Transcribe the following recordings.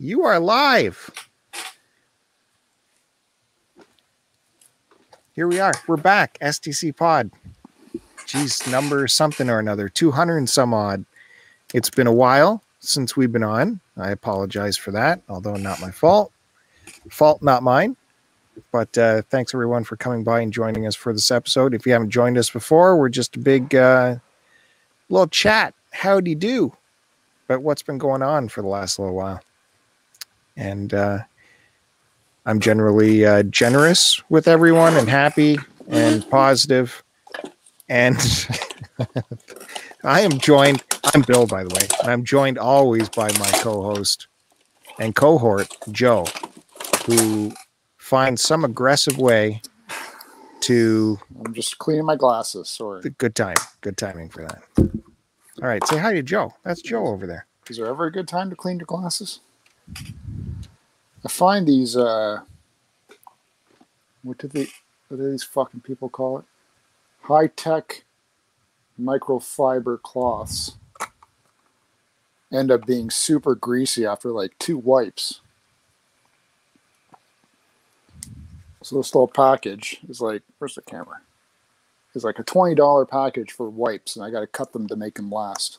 You are live. Here we are. We're back. STC Pod. Geez, number something or another. 200 and some odd. It's been a while since we've been on. I apologize for that, although not my fault. Fault, not mine. But uh, thanks everyone for coming by and joining us for this episode. If you haven't joined us before, we're just a big uh, little chat. Howdy do But what's been going on for the last little while. And uh, I'm generally uh, generous with everyone and happy and positive. And I am joined, I'm Bill, by the way, I'm joined always by my co host and cohort, Joe, who finds some aggressive way to. I'm just cleaning my glasses. Sorry. Good time. Good timing for that. All right. Say hi to Joe. That's Joe over there. Is there ever a good time to clean your glasses? I find these, uh, what do they, what do these fucking people call it? High tech microfiber cloths end up being super greasy after like two wipes. So this little package is like, where's the camera? It's like a twenty dollar package for wipes, and I got to cut them to make them last.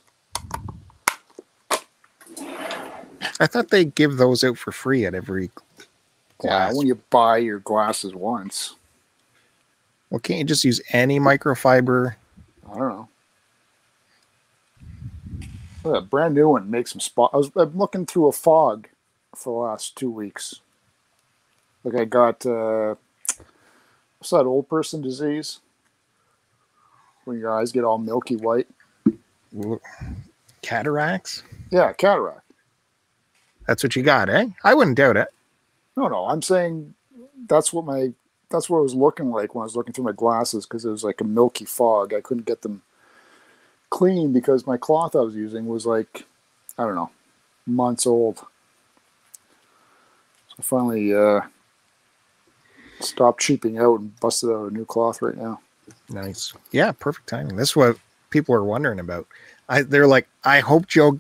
I thought they give those out for free at every Yeah, when you buy your glasses once, Well, can't you just use any microfiber? I don't know. A brand new one makes some spot. I was I'm looking through a fog for the last two weeks. Like I got uh, what's that old person disease? When your eyes get all milky white. Cataracts? Yeah, cataract. That's what you got, eh? I wouldn't doubt it. No, no, I'm saying that's what my that's what it was looking like when I was looking through my glasses because it was like a milky fog. I couldn't get them clean because my cloth I was using was like I don't know months old. So I finally uh, stopped cheaping out and busted out a new cloth right now. Nice. Yeah, perfect timing. This is what people are wondering about. I they're like, I hope Joe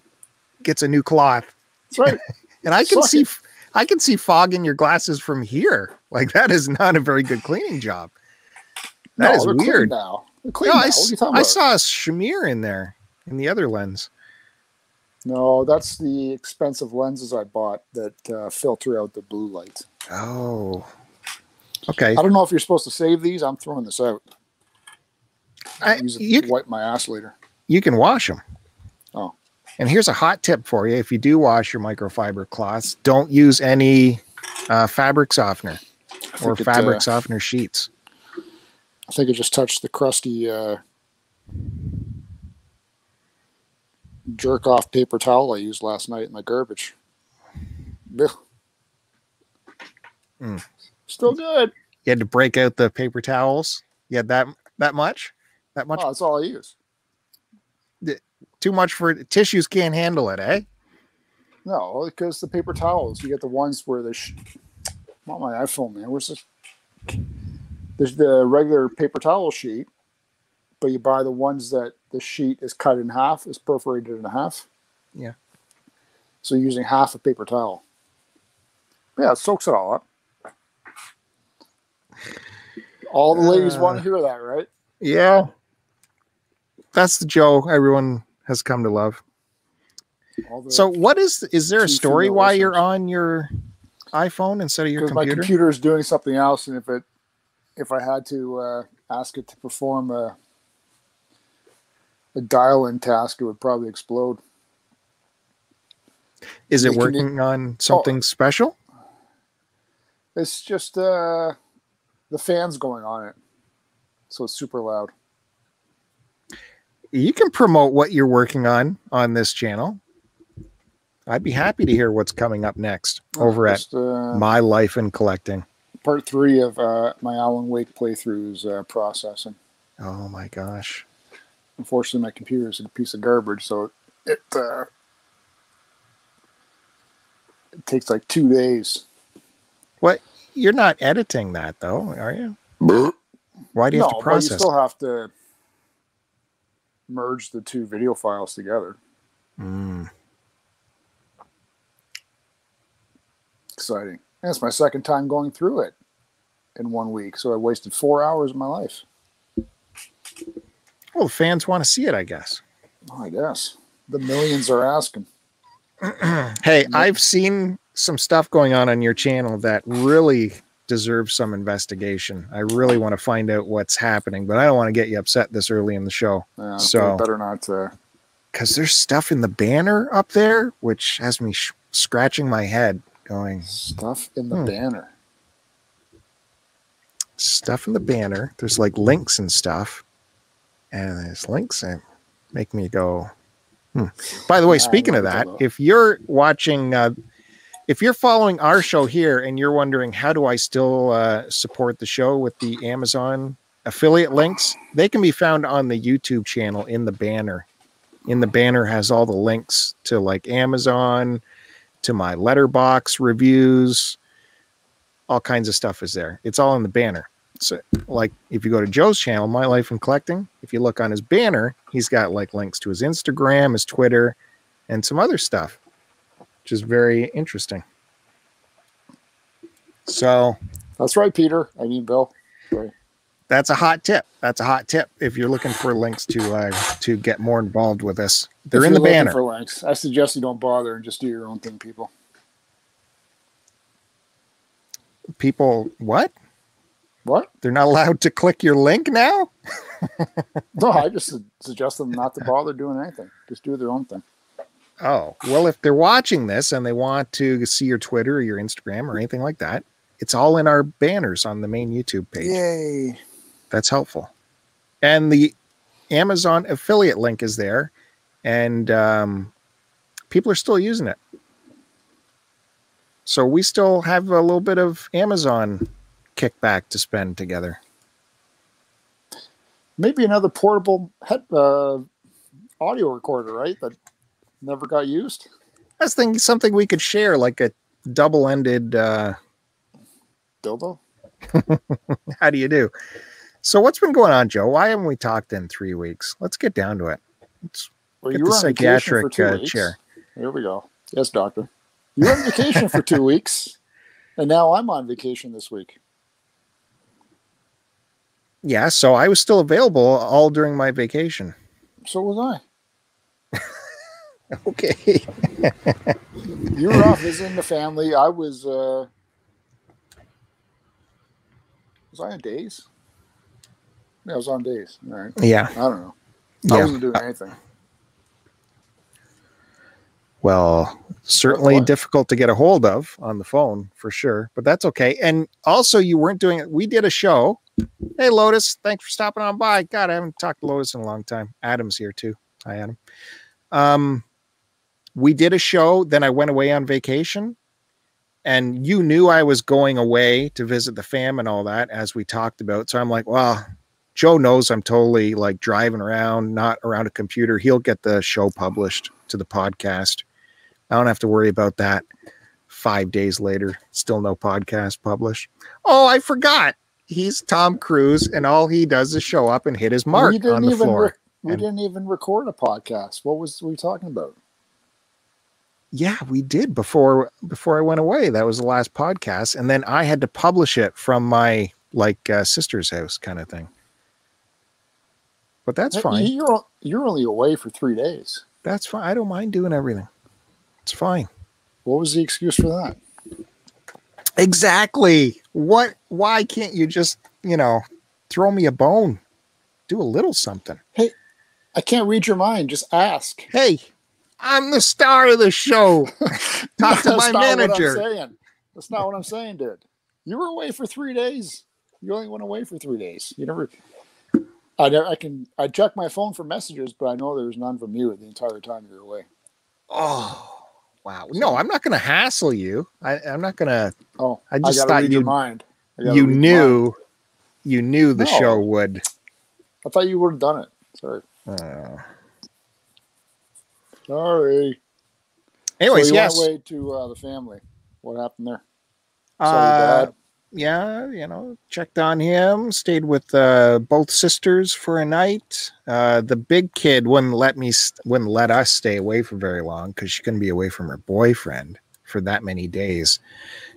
gets a new cloth. That's right. And I can Suck see it. I can see fog in your glasses from here. Like that is not a very good cleaning job. That no, is weird. now. Clean No, now. I, What are you talking I saw a smear in there in the other lens. No, that's the expensive lenses I bought that uh, filter out the blue light. Oh. Okay. I don't know if you're supposed to save these. I'm throwing this out. I, Use it you, to wipe my ass later. you can wash them. Oh. And here's a hot tip for you: if you do wash your microfiber cloths, don't use any uh, fabric softener or it, fabric uh, softener sheets. I think it just touched the crusty uh, jerk off paper towel I used last night in the garbage. Mm. Still good. You had to break out the paper towels. You had that that much, that much Oh, that's all I use. Too much for tissues can't handle it, eh? No, because the paper towels, you get the ones where the. Sh- on my iPhone, man. Where's this? There's the regular paper towel sheet, but you buy the ones that the sheet is cut in half, is perforated in half. Yeah. So you're using half a paper towel. Yeah, it soaks it all up. All the ladies Uh, want to hear that, right? Yeah. That's the Joe everyone has come to love. So, what is is there a story why you're on your iPhone instead of your computer? my computer? computer is doing something else, and if it if I had to uh, ask it to perform a a dial-in task, it would probably explode. Is it Can you- working on something special? It's just uh, the fans going on it, so it's super loud. You can promote what you're working on on this channel. I'd be happy to hear what's coming up next over at uh, My Life in Collecting. part three of uh, my Alan Wake playthroughs uh, processing. Oh my gosh. Unfortunately, my computer is a piece of garbage, so it uh, it takes like two days. What you're not editing that though, are you? Why do you no, have to but you still have to merge the two video files together. Mm. exciting. That's my second time going through it in one week. So I wasted four hours of my life. Well, the fans want to see it, I guess. Oh, I guess. The millions are asking. hey, I've seen some stuff going on on your channel that really deserves some investigation. I really want to find out what's happening, but I don't want to get you upset this early in the show. Yeah, So- better not to. Because there's stuff in the banner up there which has me sh- scratching my head, going, Stuff in the Hmm. banner. stuff in the banner. There's like links and stuff. And there's links that make me go. Hmm. By the way, Yeah, speaking of that, if you're watching, uh, if you're following our show here and you're wondering how do I still uh, support the show with the Amazon affiliate links, they can be found on the YouTube channel in the banner. In the banner has all the links to like Amazon, to my Letterboxd reviews, all kinds of stuff is there. It's all in the banner. So, like, if you go to Joe's channel, My Life in Collecting, if you look on his banner, he's got like links to his Instagram, his Twitter, and some other stuff, which is very interesting. So, That's right, Peter. I mean, Bill. Sorry. that's a hot tip. That's a hot tip. If you're looking for links to uh, to get more involved with us, they're If in the banner. For links, I suggest you don't bother and just do your own thing, people. People, what? What? They're not allowed to click your link now? No, I just suggest them not to bother doing anything. Just do their own thing. Oh, well, if they're watching this and they want to see your Twitter or your Instagram or anything like that, it's all in our banners on the main YouTube page. Yay! That's helpful. And the Amazon affiliate link is there, and um, people are still using it. So we still have a little bit of Amazon kickback to spend together. Maybe another portable head, uh, audio recorder, right? That never got used. That's thing, something we could share, like a double-ended. Uh, Dildo. how do you do? So what's been going on, Joe? Why haven't we talked in three weeks? Let's get down to it. Let's Well, get you the were on vacation for psychiatric uh, chair. Here we go. Yes, doctor. You're on vacation for two weeks, and now I'm on vacation this week. Yeah, so I was still available all during my vacation. So was Okay. You were off visiting the family. I was. uh Was I on days? Yeah, I was on days. All right. yeah. I don't know. Yeah. I Yeah. wasn't doing anything. Well, certainly difficult to get a hold of on the phone for sure, but that's okay. And also, you weren't doing it. We did a show. Hey, Lotus, thanks for stopping on by. God, I haven't talked to Lotus in a long time. Adam's here too. Hi, Adam. Um, we did a show. Then I went away on vacation, and you knew I was going away to visit the fam and all that, as we talked about. So I'm like, well, Joe knows I'm totally like driving around, not around a computer. He'll get the show published to the podcast. I don't have to worry about that. Five days later, still no podcast published. Oh, I forgot. He's Tom Cruise, and all he does is show up and hit his mark we on the even floor. re- we And- didn't even record a podcast. What was we talking about? Yeah, we did before before I went away. That was the last podcast, and then I had to publish it from my like uh, sister's house kind of thing. But that's fine. You're you're only away for three days. That's fine. I don't mind doing everything. It's fine. What was the excuse for that? Exactly. What? Why can't you just you know throw me a bone? Do a little something. Hey, I can't read your mind. Just ask. Hey, I'm the star of the show. Talk to That's my not what manager. I'm saying. That's not what I'm saying, dude. You were away for three days. You only went away for three days. You never. I never, I can. I check my phone for messages, but I know there was none from you the entire time you were away. Oh, wow. No, I'm not going to hassle you. I, I'm not going to. Oh, I just gotta thought you- mind. I You your mind. knew, you knew the No. show would. I thought you would have done it. Sorry. Uh, Sorry. anyways, so yes. went away to uh, the family. What happened there? Uh, dad? yeah, you know, checked on him, stayed with uh, both sisters for a night. Uh, the big kid wouldn't let me, wouldn't let us stay away for very long because she couldn't be away from her boyfriend for that many days.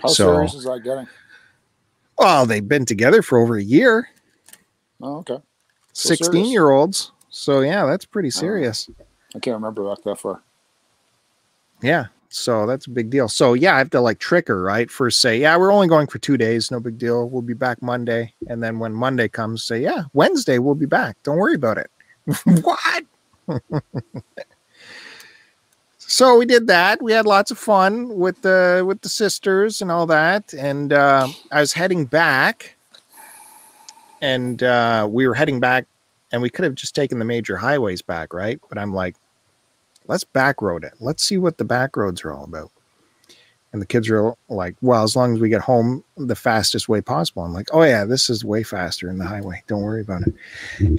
How So- serious is that getting? Well, they've been together for over a year, Oh, okay. So 16 serious. year olds. So yeah, that's pretty serious. I can't remember back that far. Yeah. So that's a big deal. So yeah, I have to like trick her, right? First say, yeah, we're only going for two days, no big deal. We'll be back Monday. And then when Monday comes, say, yeah, Wednesday we'll be back. Don't worry about it. what? so we did that. We had lots of fun with the with the sisters and all that. And uh, I was heading back, and uh, we were heading back, and we could have just taken the major highways back, right? But I'm like, let's back road it. Let's see what the back roads are all about. And the kids are like, well, as long as we get home the fastest way possible. I'm like, oh, yeah, this is way faster in the highway. Don't worry about it.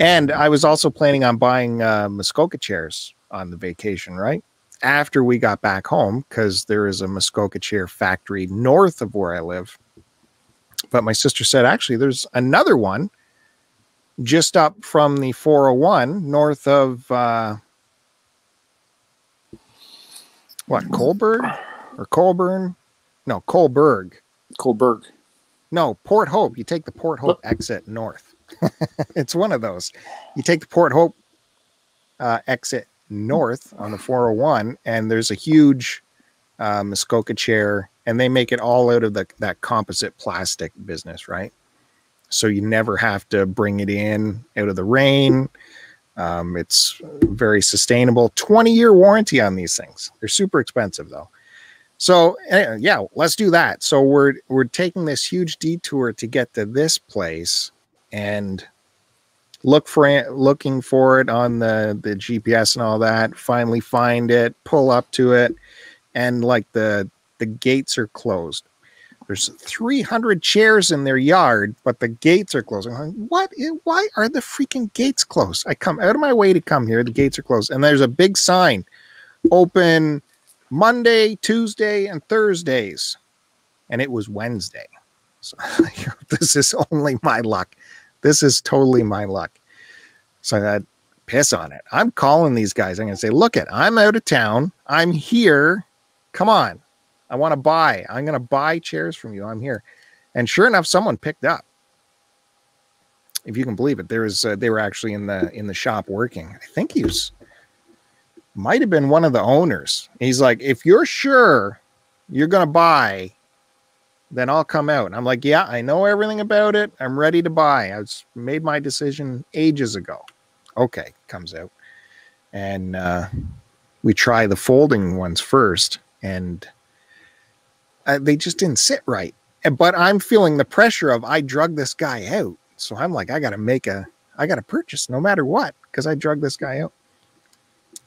And I was also planning on buying uh, Muskoka chairs on the vacation, right? After we got back home, because there is a Muskoka chair factory north of where I live. But my sister said, actually, there's another one just up from the 401 north of. Uh, what Cobourg or Colborne? No, Cobourg. Cobourg. No, Port Hope. You take the Port Hope exit north. it's one of those. You take the Port Hope uh, exit north on the 401, and there's a huge uh, Muskoka chair, and they make it all out of the that composite plastic business, right? So you never have to bring it in out of the rain. Um, it's very sustainable. 20 year warranty on these things. They're super expensive though. So eh, yeah, let's do that. So we're we're taking this huge detour to get to this place and look for it, looking for it on the the GPS and all that. Finally find it, pull up to it, and like the the gates are closed. There's 300 chairs in their yard, but the gates are closed. Like, what? Why are the freaking gates closed? I come out of my way to come here. The gates are closed, and there's a big sign, open Monday, Tuesday, and Thursdays, and it was Wednesday. So this is only my luck. This is totally my luck. So I got piss on it. I'm calling these guys. I'm gonna say, look it, I'm out of town. I'm here. Come on. I want to buy. I'm gonna buy chairs from you. I'm here. And sure enough, someone picked up. If you can believe it, there was uh, they were actually in the in the shop working. I think he was might have been one of the owners. He's like, if you're sure you're gonna buy, then I'll come out. And I'm like, yeah, I know everything about it. I'm ready to buy. I was made my decision ages ago. Okay, comes out, and uh, we try the folding ones first, and uh, they just didn't sit right. But I'm feeling the pressure of I drug this guy out, so I'm like, I got to make a, I got to purchase no matter what because I drug this guy out.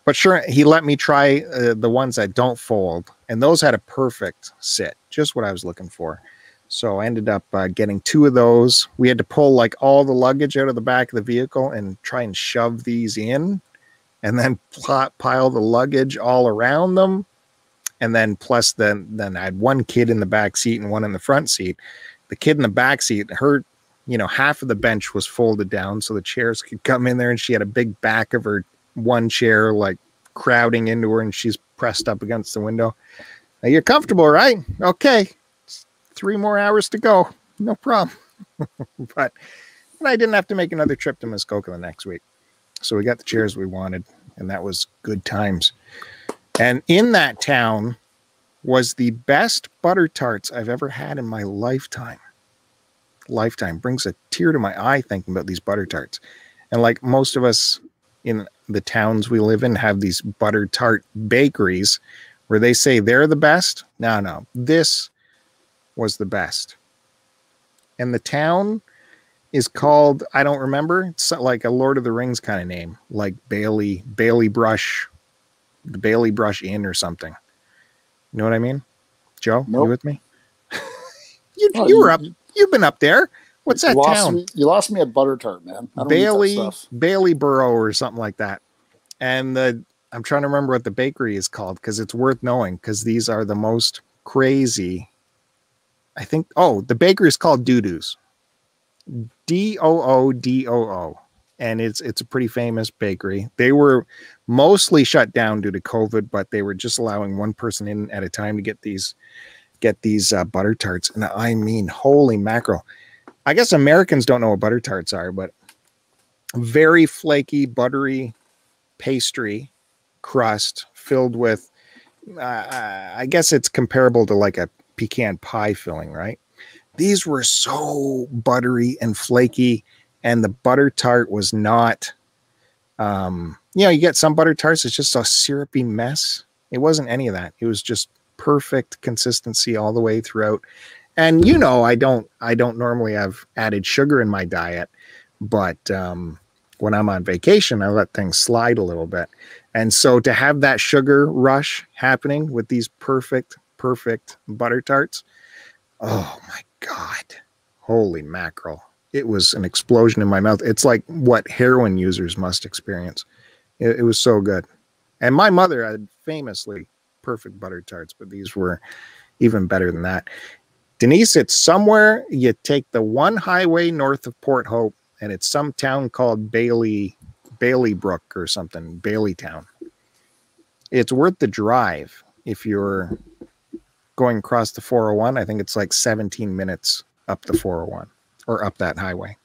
But sure, he let me try uh, the ones that don't fold, and those had a perfect sit, just what I was looking for. So I ended up uh, getting two of those. We had to pull like all the luggage out of the back of the vehicle and try and shove these in, and then pl- pile the luggage all around them. And then plus then then I had one kid in the back seat and one in the front seat. The kid in the back seat, her, you know, half of the bench was folded down so the chairs could come in there, and she had a big back of her one chair like crowding into her, and she's pressed up against the window. Now you're comfortable, right? Okay, three more hours to go. No problem. but and I didn't have to make another trip to Muskoka the next week. So we got the chairs we wanted, and that was good times. And in that town was the best butter tarts I've ever had in my lifetime. Lifetime brings a tear to my eye thinking about these butter tarts. And like most of us in the towns we live in have these butter tart bakeries where they say they're the best. No, no. This was the best. And the town is called I don't remember. It's like a Lord of the Rings kind of name, like Bailey Bailey Brush, the Bailey Brush Inn or something. You know what I mean, Joe? You with me? you Oh, you were up. You've been up there. What's that lost town? Me, you lost me at Butter Tart, man. I don't Bailey. Bailey Borough or something like that. And the I'm trying to remember what the bakery is called because it's worth knowing because these are the most crazy. I think oh the bakery is called Doodoo's. D O O D O O. and it's it's a pretty famous bakery. They were mostly shut down due to COVID, but they were just allowing one person in at a time to get these get these uh, butter tarts. And I mean, holy mackerel! I guess Americans don't know what butter tarts are, but very flaky, buttery pastry crust filled with. Uh, I guess it's comparable to like a pecan pie filling, right? These were so buttery and flaky and the butter tart was not um you know you get some butter tarts it's just a syrupy mess. It wasn't any of that. It was just perfect consistency all the way throughout. And you know i don't i don't normally have added sugar in my diet but um when i'm on vacation i let things slide a little bit. And so to have that sugar rush happening with these perfect perfect butter tarts oh my god. Holy mackerel it was an explosion in my mouth. It's like what heroin users must experience. It, it was so good. And my mother had famously perfect butter tarts, but these were even better than that. Denise, it's somewhere you take the one highway north of Port Hope, and it's some town called Bailey, Bailey Brook or something, Bailey Town. It's worth the drive if you're going across the 401. I think it's like 17 minutes up the 401 or up that highway.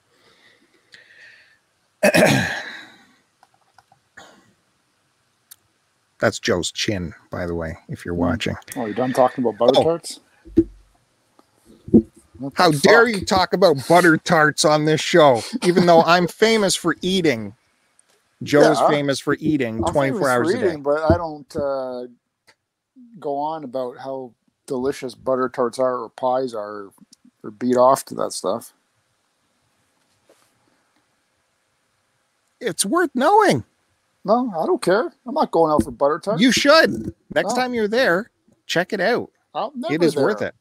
That's Joe's chin, by the way, if you're hmm. watching. Oh, you done talking about butter oh. tarts? How fuck? dare you talk about butter tarts on this show? Even though I'm famous for eating, Joe's yeah, famous for eating I'm 24 hours a day. But I don't uh, go on about how delicious butter tarts are or pies are or beat off to that stuff. It's worth knowing. No, I don't care. I'm not going out for butter tarts. You should. Next no. time you're there, check it out. It is there. worth it.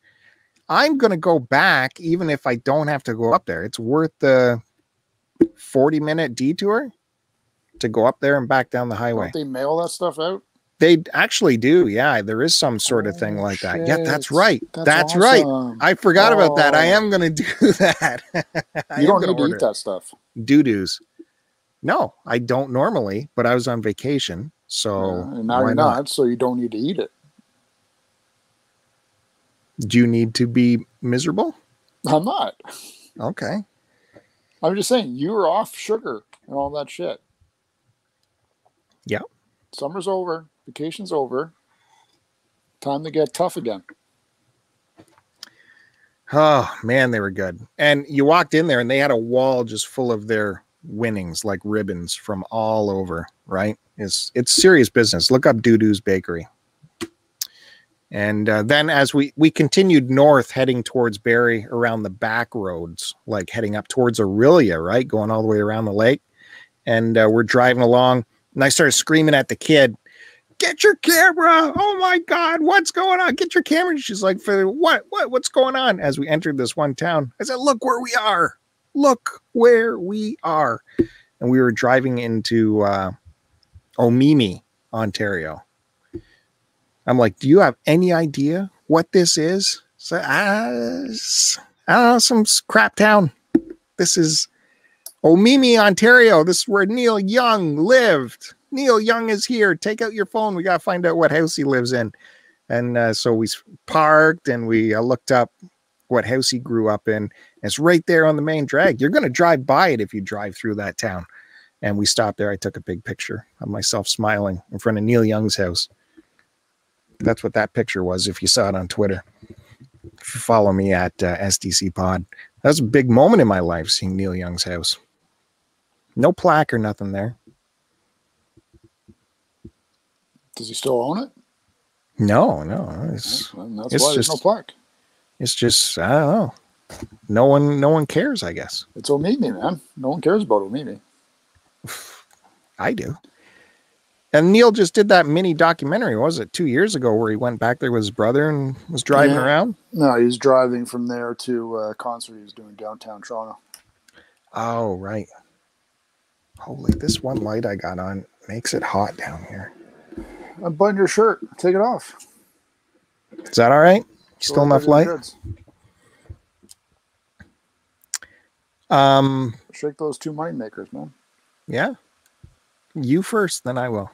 I'm going to go back, even if I don't have to go up there. It's worth the 40 minute detour to go up there and back down the highway. Don't they mail that stuff out? They actually do. Yeah, there is some sort of thing oh, like shit. that. Yeah, that's right. That's, that's awesome. right. I forgot oh. about that. I oh. am going to do that. you don't need to eat that stuff. Doo doos. No, I don't normally, but I was on vacation, so uh, now you're not? not, so you don't need to eat it. Do you need to be miserable? I'm not. Okay. I'm just saying you were off sugar and all that shit. Yeah. Summer's over, vacation's over. Time to get tough again. Oh man, they were good. And you walked in there and they had a wall just full of their winnings like ribbons from all over, right? It's it's serious business. Look up Doo Doo's Bakery. And uh, then as we we continued north, heading towards Barrie around the back roads, like heading up towards Orillia, right, going all the way around the lake. And uh, we're driving along, and I started screaming at the kid, "Get your camera! Oh my God, what's going on? Get your camera!" she's like, "For what? What? What's going on?" As we entered this one town, I said, "Look where we are." Look where we are. And we were driving into uh, Omemee, Ontario. I'm like, do you have any idea what this is? So, uh, I don't know, some crap town. This is Omemee, Ontario. This is where Neil Young lived. Neil Young is here. Take out your phone. We got to find out what house he lives in. And uh, so we parked and we uh, looked up what house he grew up in. It's right there on the main drag. You're going to drive by it if you drive through that town. And we stopped there. I took a big picture of myself smiling in front of Neil Young's house. That's what that picture was if you saw it on Twitter. If you follow me at uh, SDC Pod, that was a big moment in my life seeing Neil Young's house. No plaque or nothing there. Does he still own it? No, no. It's, that's it's why there's no plaque. It's just I don't know. No one, no one cares. I guess it's Omemee, man. No one cares about Omemee. I do. And Neil just did that mini documentary. was it two years ago where he went back there with his brother and was driving yeah. around? No, he was driving from there to a concert he was doing downtown Toronto. Oh right. Holy, this one light I got on makes it hot down here. Uh, Unbutton your shirt. Take it off. Is that all right? Still enough light? Um, shake those two money makers, man. Yeah. You first, then I will.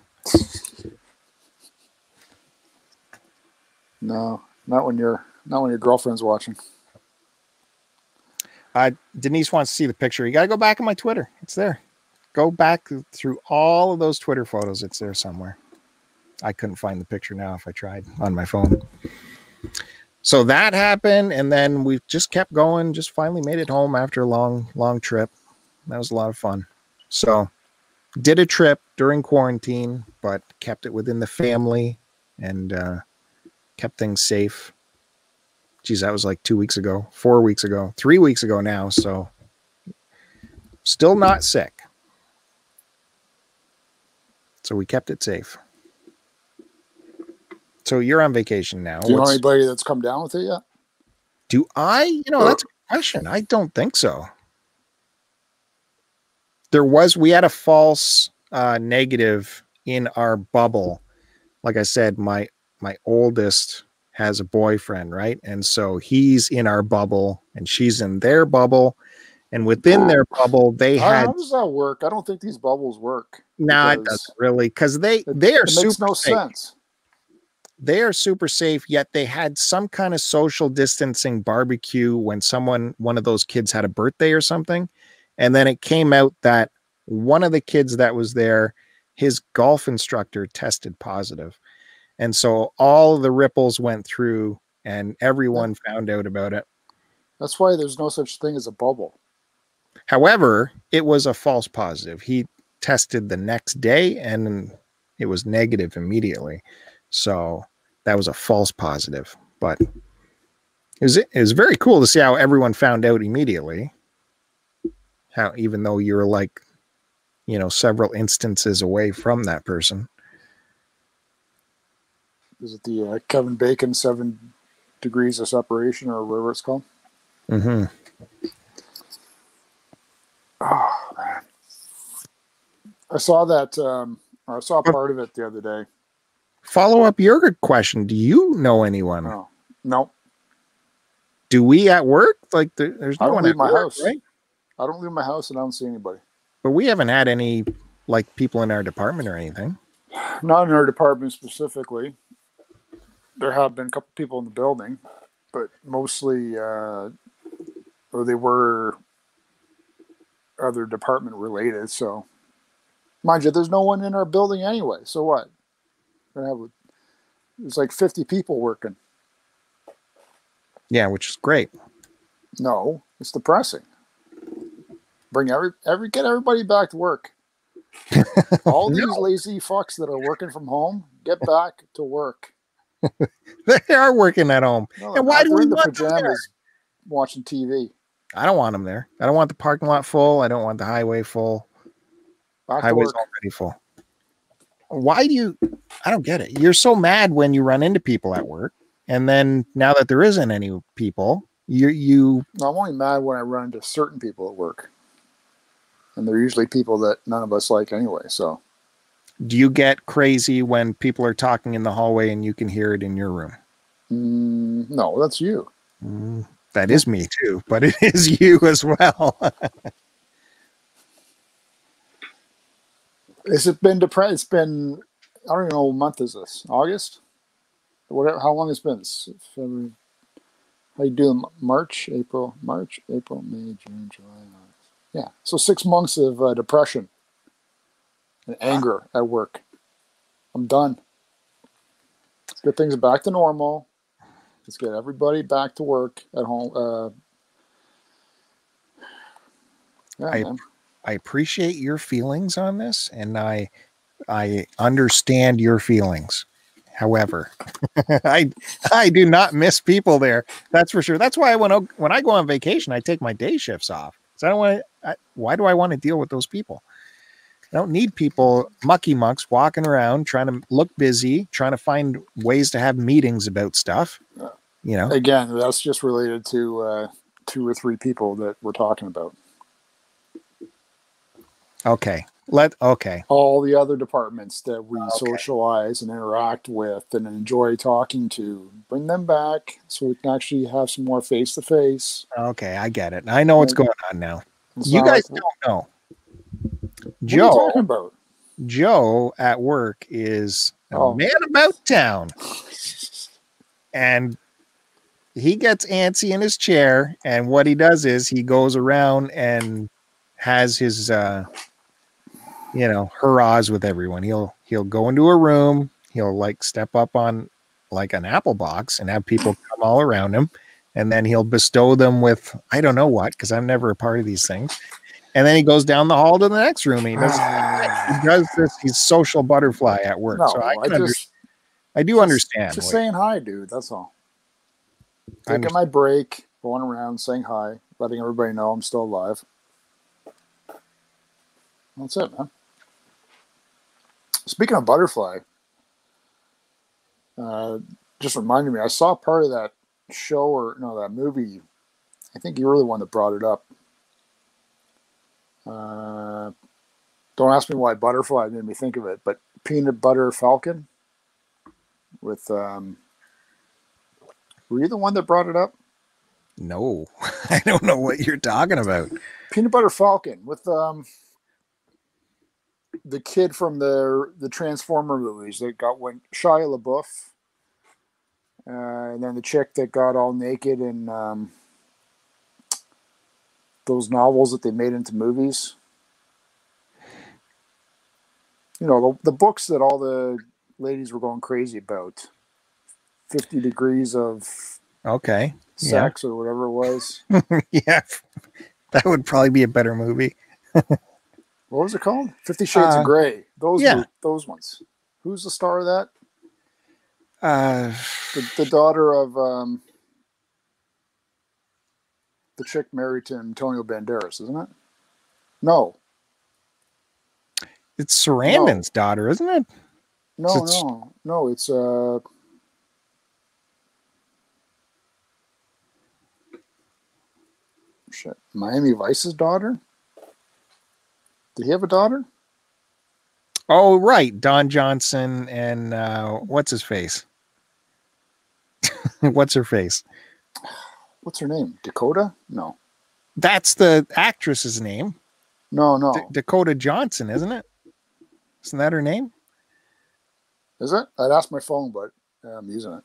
No, not when you're not when your girlfriend's watching. Uh, Denise wants to see the picture. You got to go back on my Twitter. It's there. Go back through all of those Twitter photos. It's there somewhere. I couldn't find the picture now if I tried on my phone. So that happened, and then we just kept going. Just finally made it home after a long, long trip. That was a lot of fun. So did a trip during quarantine, but kept it within the family and uh, kept things safe. Geez, that was like two weeks ago, four weeks ago, three weeks ago now. So still not sick. So we kept it safe. So you're on vacation now. Do you know anybody that's come down with it yet? do I? You know, that's a question. I don't think so. There was, we had a false uh, negative in our bubble. Like I said, my my oldest has a boyfriend, right? And so he's in our bubble, and she's in their bubble, and within their bubble, they How, had. how does that work? I don't think these bubbles work. No, it doesn't really, because they It, they are it super makes no safe. sense. They are super safe yet they had some kind of social distancing barbecue when someone one of those kids had a birthday or something. And then it came out that one of the kids that was there his golf instructor tested positive. And so all the ripples went through and everyone found out about it. That's why there's no such thing as a bubble. however it was a false positive. He tested the next day and it was negative immediately so that was a false positive but it was it was very cool to see how everyone found out immediately how even though you're like you know several instances away from that person Is it the uh, Kevin Bacon seven degrees of separation or whatever it's called? Mm-hmm. Oh man, I saw that. Um, or I saw part of it the other day. Follow up your question do you know anyone Oh no, do we at work like there, there's I no don't one leave at my work, house. right I don't leave my house and I don't see anybody. but we haven't had any like people in our department or anything Not in our department specifically. There have been a couple people in the building, but mostly, uh, or they were other department related. So, mind you, there's no one in our building anyway. So what? Gonna have a, there's like 50 people working. yeah which is great No, it's depressing. Bring every every get everybody back to work. All these No. lazy fucks that are working from home, get back to work. they are working at home No, And why do we in the want them there? pajamas watching TV? I don't want them there. I don't want the parking lot full. I don't want the highway full. Back Highway's already full. Why do you? I don't get it. You're so mad when you run into people at work, and then now that there isn't any people, you you No, I'm only mad when I run into certain people at work, and they're usually people that none of us like anyway. So do you get crazy when people are talking in the hallway and you can hear it in your room? mm, no, that's you. Mm, that is me too, but it is you as well. Has it been depressed? It's been I don't even know what month is this. August? Whatever. How long it's been? It's February. How you doing? March, April, March, April, May, June, July, August. Yeah. So six months of uh, depression and anger at work. I'm done. Let's get things back to normal. Let's get everybody back to work at home. Uh, yeah, I- man. I appreciate your feelings on this, and I I understand your feelings. However, I I do not miss people there. That's for sure. That's why when I, when I go on vacation, I take my day shifts off. So I don't want to. Why do I want to deal with those people? I don't need people mucky mucks walking around trying to look busy, trying to find ways to have meetings about stuff. You know, Again, that's just related to uh, two or three people that we're talking about. Okay. Let okay. All the other departments that we Okay. socialize and interact with and enjoy talking to, bring them back so we can actually have some more face to face. Okay, I get it. I know what's going on now. You guys like- don't know. What are you Joe, talking about? Joe at work is a Oh. man about town, and he gets antsy in his chair. And what he does is he goes around and has his, uh, you know, hurrahs with everyone. He'll he'll go into a room. He'll like step up on like an apple box and have people come all around him, and then he'll bestow them with I don't know what because I'm never a part of these things. And then he goes down the hall to the next room. He does he does this. He's social butterfly at work. no, so I, I, just I do understand. just saying hi, dude. That's all. Taking my break, going around saying hi, letting everybody know I'm still alive. That's it, man. Speaking of butterfly, uh, just reminded me, I saw part of that show or no, that movie. I think you were the one that brought it up. Uh, don't ask me why butterfly made me think of it, but peanut butter falcon with um, were you the one that brought it up? no, I don't know what you're talking about. Peanut Butter Falcon with um the kid from the the Transformer movies that got went Shia LaBeouf, uh, and then the chick that got all naked in um, those novels that they made into movies. You know the, the books that all the ladies were going crazy about. Fifty Degrees of Okay, Yeah. Sex or whatever it was. yeah, that would probably be a better movie. What was it called? Fifty Shades Uh, of Grey. Those yeah. those ones. Who's the star of that? Uh, The, the daughter of um, the chick married to Antonio Banderas, isn't it? No, it's Sarandon's daughter, isn't it? no, So it's- no, no. It's uh, shit. Miami Vice's daughter. Did he have a daughter? Oh, right, Don Johnson and uh, what's his face? what's her face? What's her name? Dakota? No, That's the actress's name, no, no. D- Dakota Johnson, isn't it? Isn't that her name? Is it? I'd ask my phone, but uh, I'm using it.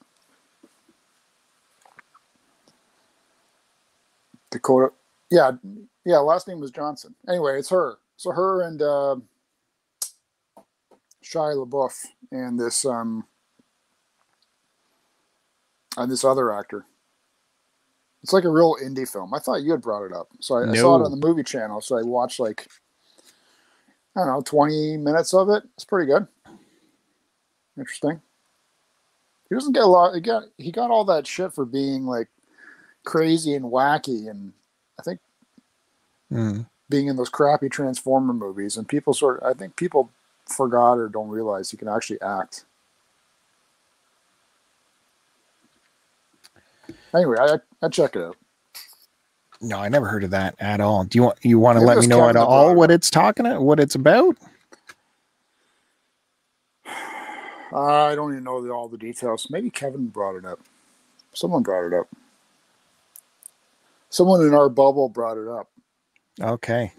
Dakota. Yeah, yeah. Last name was Johnson. Anyway, it's her. So her and uh, Shia LaBeouf and this um and this other actor. It's like a real indie film. I thought you had brought it up, so I, I saw it on the movie channel. So I watched like I don't know, twenty minutes of it. It's pretty good. Interesting. He doesn't get a lot. He got he got all that shit for being like crazy and wacky, and I think Hmm. Being in those crappy Transformer movies, and people sort. of, I think people forgot or don't realize he can actually act. Anyway, I I check it out. No, I never heard of that at all. Do you want you want to let me know at all what it's talking what it's about? I don't even know the, all the details. Maybe Kevin brought it up. Someone brought it up. Someone in our bubble brought it up. Okay.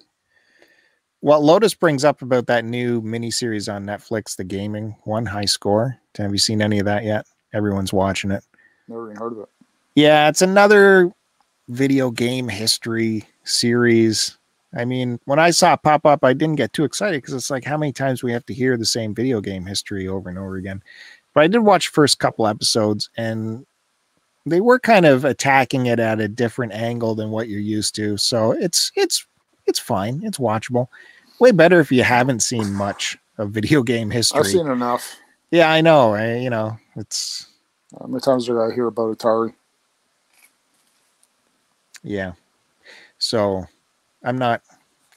Well, Lotus brings up about that new miniseries on Netflix, the gaming one, High Score. Have you seen any of that yet? Everyone's watching it. Never even heard of it. Yeah, it's another video game history series. I mean, when I saw it pop up, I didn't get too excited because it's like how many times we have to hear the same video game history over and over again. But I did watch first couple episodes and they were kind of attacking it at a different angle than what you're used to. So it's it's it's fine. It's watchable. Way better if you haven't seen much of video game history. I've seen enough. yeah, I know. I, you know, it's How many times did I hear about Atari? Yeah. So I'm not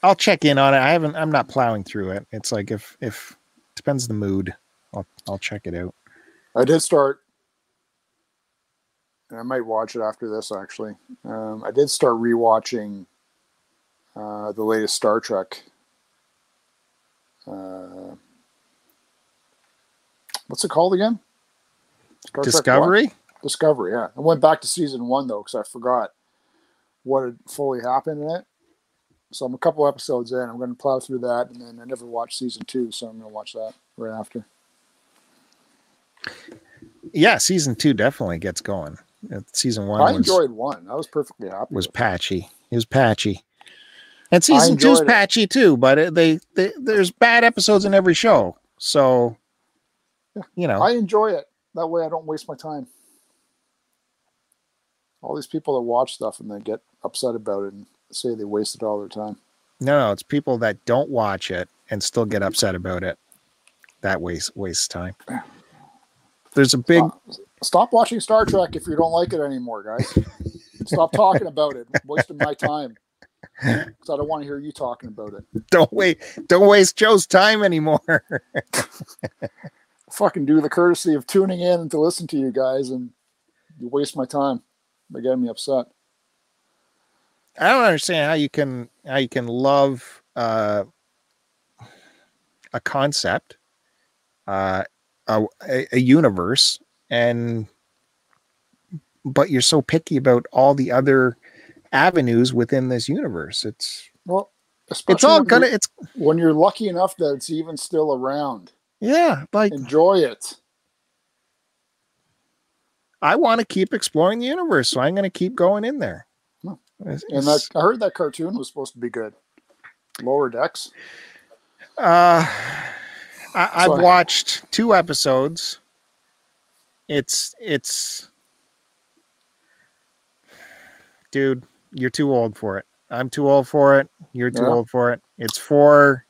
I'll check in on it. I haven't I'm not plowing through it. It's like if if depends the mood. I'll I'll check it out. I did start, and I might watch it after this actually. Um, I did start rewatching uh, the latest Star Trek. Uh, what's it called again? Star? Discovery? Discovery, yeah. I went back to season one though because I forgot what had fully happened in it. So I'm a couple episodes in. I'm going to plow through that, and then I never watched season two, so I'm going to watch that right after. Yeah, season two definitely gets going. Uh, Season one I was, enjoyed one. I was perfectly happy. was patchy. It was patchy. And season two's it. patchy too, but they, they there's bad episodes in every show. So, Yeah. you know, I enjoy it. That way, I don't waste my time. All these people that watch stuff and then get upset about it and say they wasted all their time. no, no, it's people that don't watch it and still get upset about it. That waste waste time. There's a big Stop, watching Star Trek if you don't like it anymore, guys. stop talking about it. Wasting my time. Because I don't want to hear you talking about it. don't wait don't waste Joe's time anymore. Fucking do the courtesy of tuning in to listen to you guys, and you waste my time by getting me upset. I don't understand how you can how you can love uh, a concept, uh, a- a universe, and but you're so picky about all the other avenues within this universe. It's Well, especially it's all gonna it's when you're lucky enough that it's even still around. yeah. Like Enjoy it. I want to keep exploring the universe, so I'm going to keep going in there. It's- And that I heard that cartoon was supposed to be good. Lower Decks. Uh, I, I've watched two episodes. It's it's, dude, you're too old for it. I'm too old for it. You're too Yeah. old for it. It's for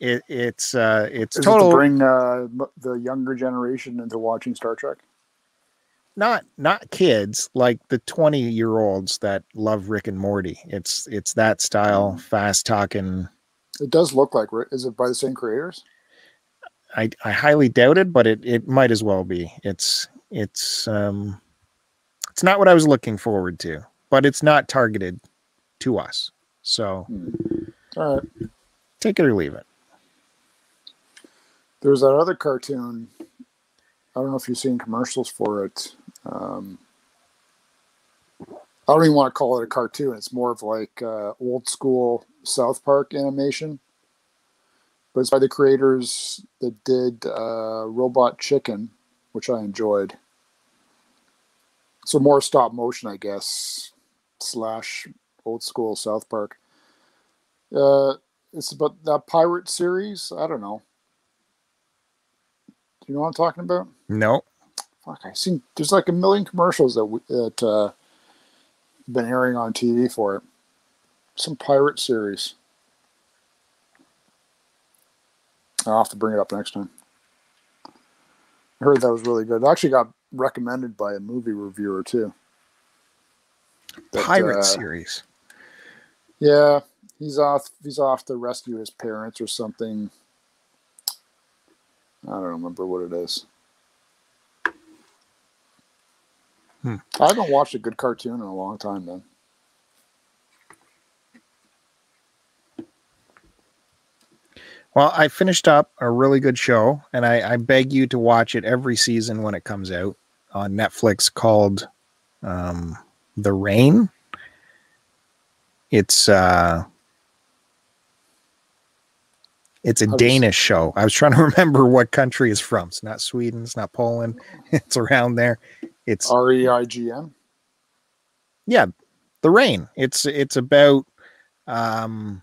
it. It's uh, it's Is total it to bring uh, the younger generation into watching Star Trek? not not kids like the 20 year olds that love Rick and Morty. It's it's that style, Mm. fast talking. It does look like. Is it by the same creators? I, I highly doubt it, but it, it might as well be. It's it's um it's not what I was looking forward to, but it's not targeted to us. So All right. take it or leave it. There's that other cartoon. I don't know if you've seen commercials for it. Um, I don't even want to call it a cartoon. It's more of like uh, old school South Park animation. But it's by the creators that did uh, Robot Chicken, which I enjoyed. So more stop motion, I guess, slash old school South Park. Uh, it's about that pirate series. I don't know. Do you know what I'm talking about? No. Fuck, I seen there's like a million commercials that we, that uh, been airing on TV for it. Some pirate series. I'll have to bring it up next time. I heard that was really good. It actually got recommended by a movie reviewer too. That, Pirate uh, series. Yeah, he's off. He's off to rescue his parents or something. I don't remember what it is. Hmm. I haven't watched a good cartoon in a long time, man. Well, I finished up a really good show, and I, I beg you to watch it every season when it comes out on Netflix called um, The Rain. It's uh it's a does- Danish show. I was trying to remember what country it's from. It's not Sweden, it's not Poland. It's around there. It's R E I G N. yeah the rain it's it's about um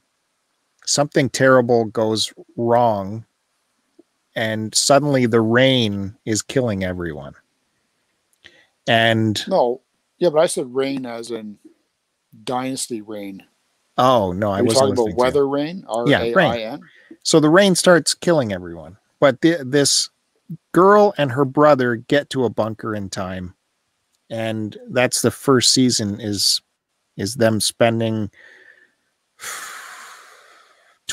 something terrible goes wrong and suddenly the rain is killing everyone and No, yeah, but I said reign as in dynasty rain. oh no i Are wasn't talking about weather rain? R Yeah, rain. So the rain starts killing everyone but the, this girl and her brother get to a bunker in time and that's the first season is is them spending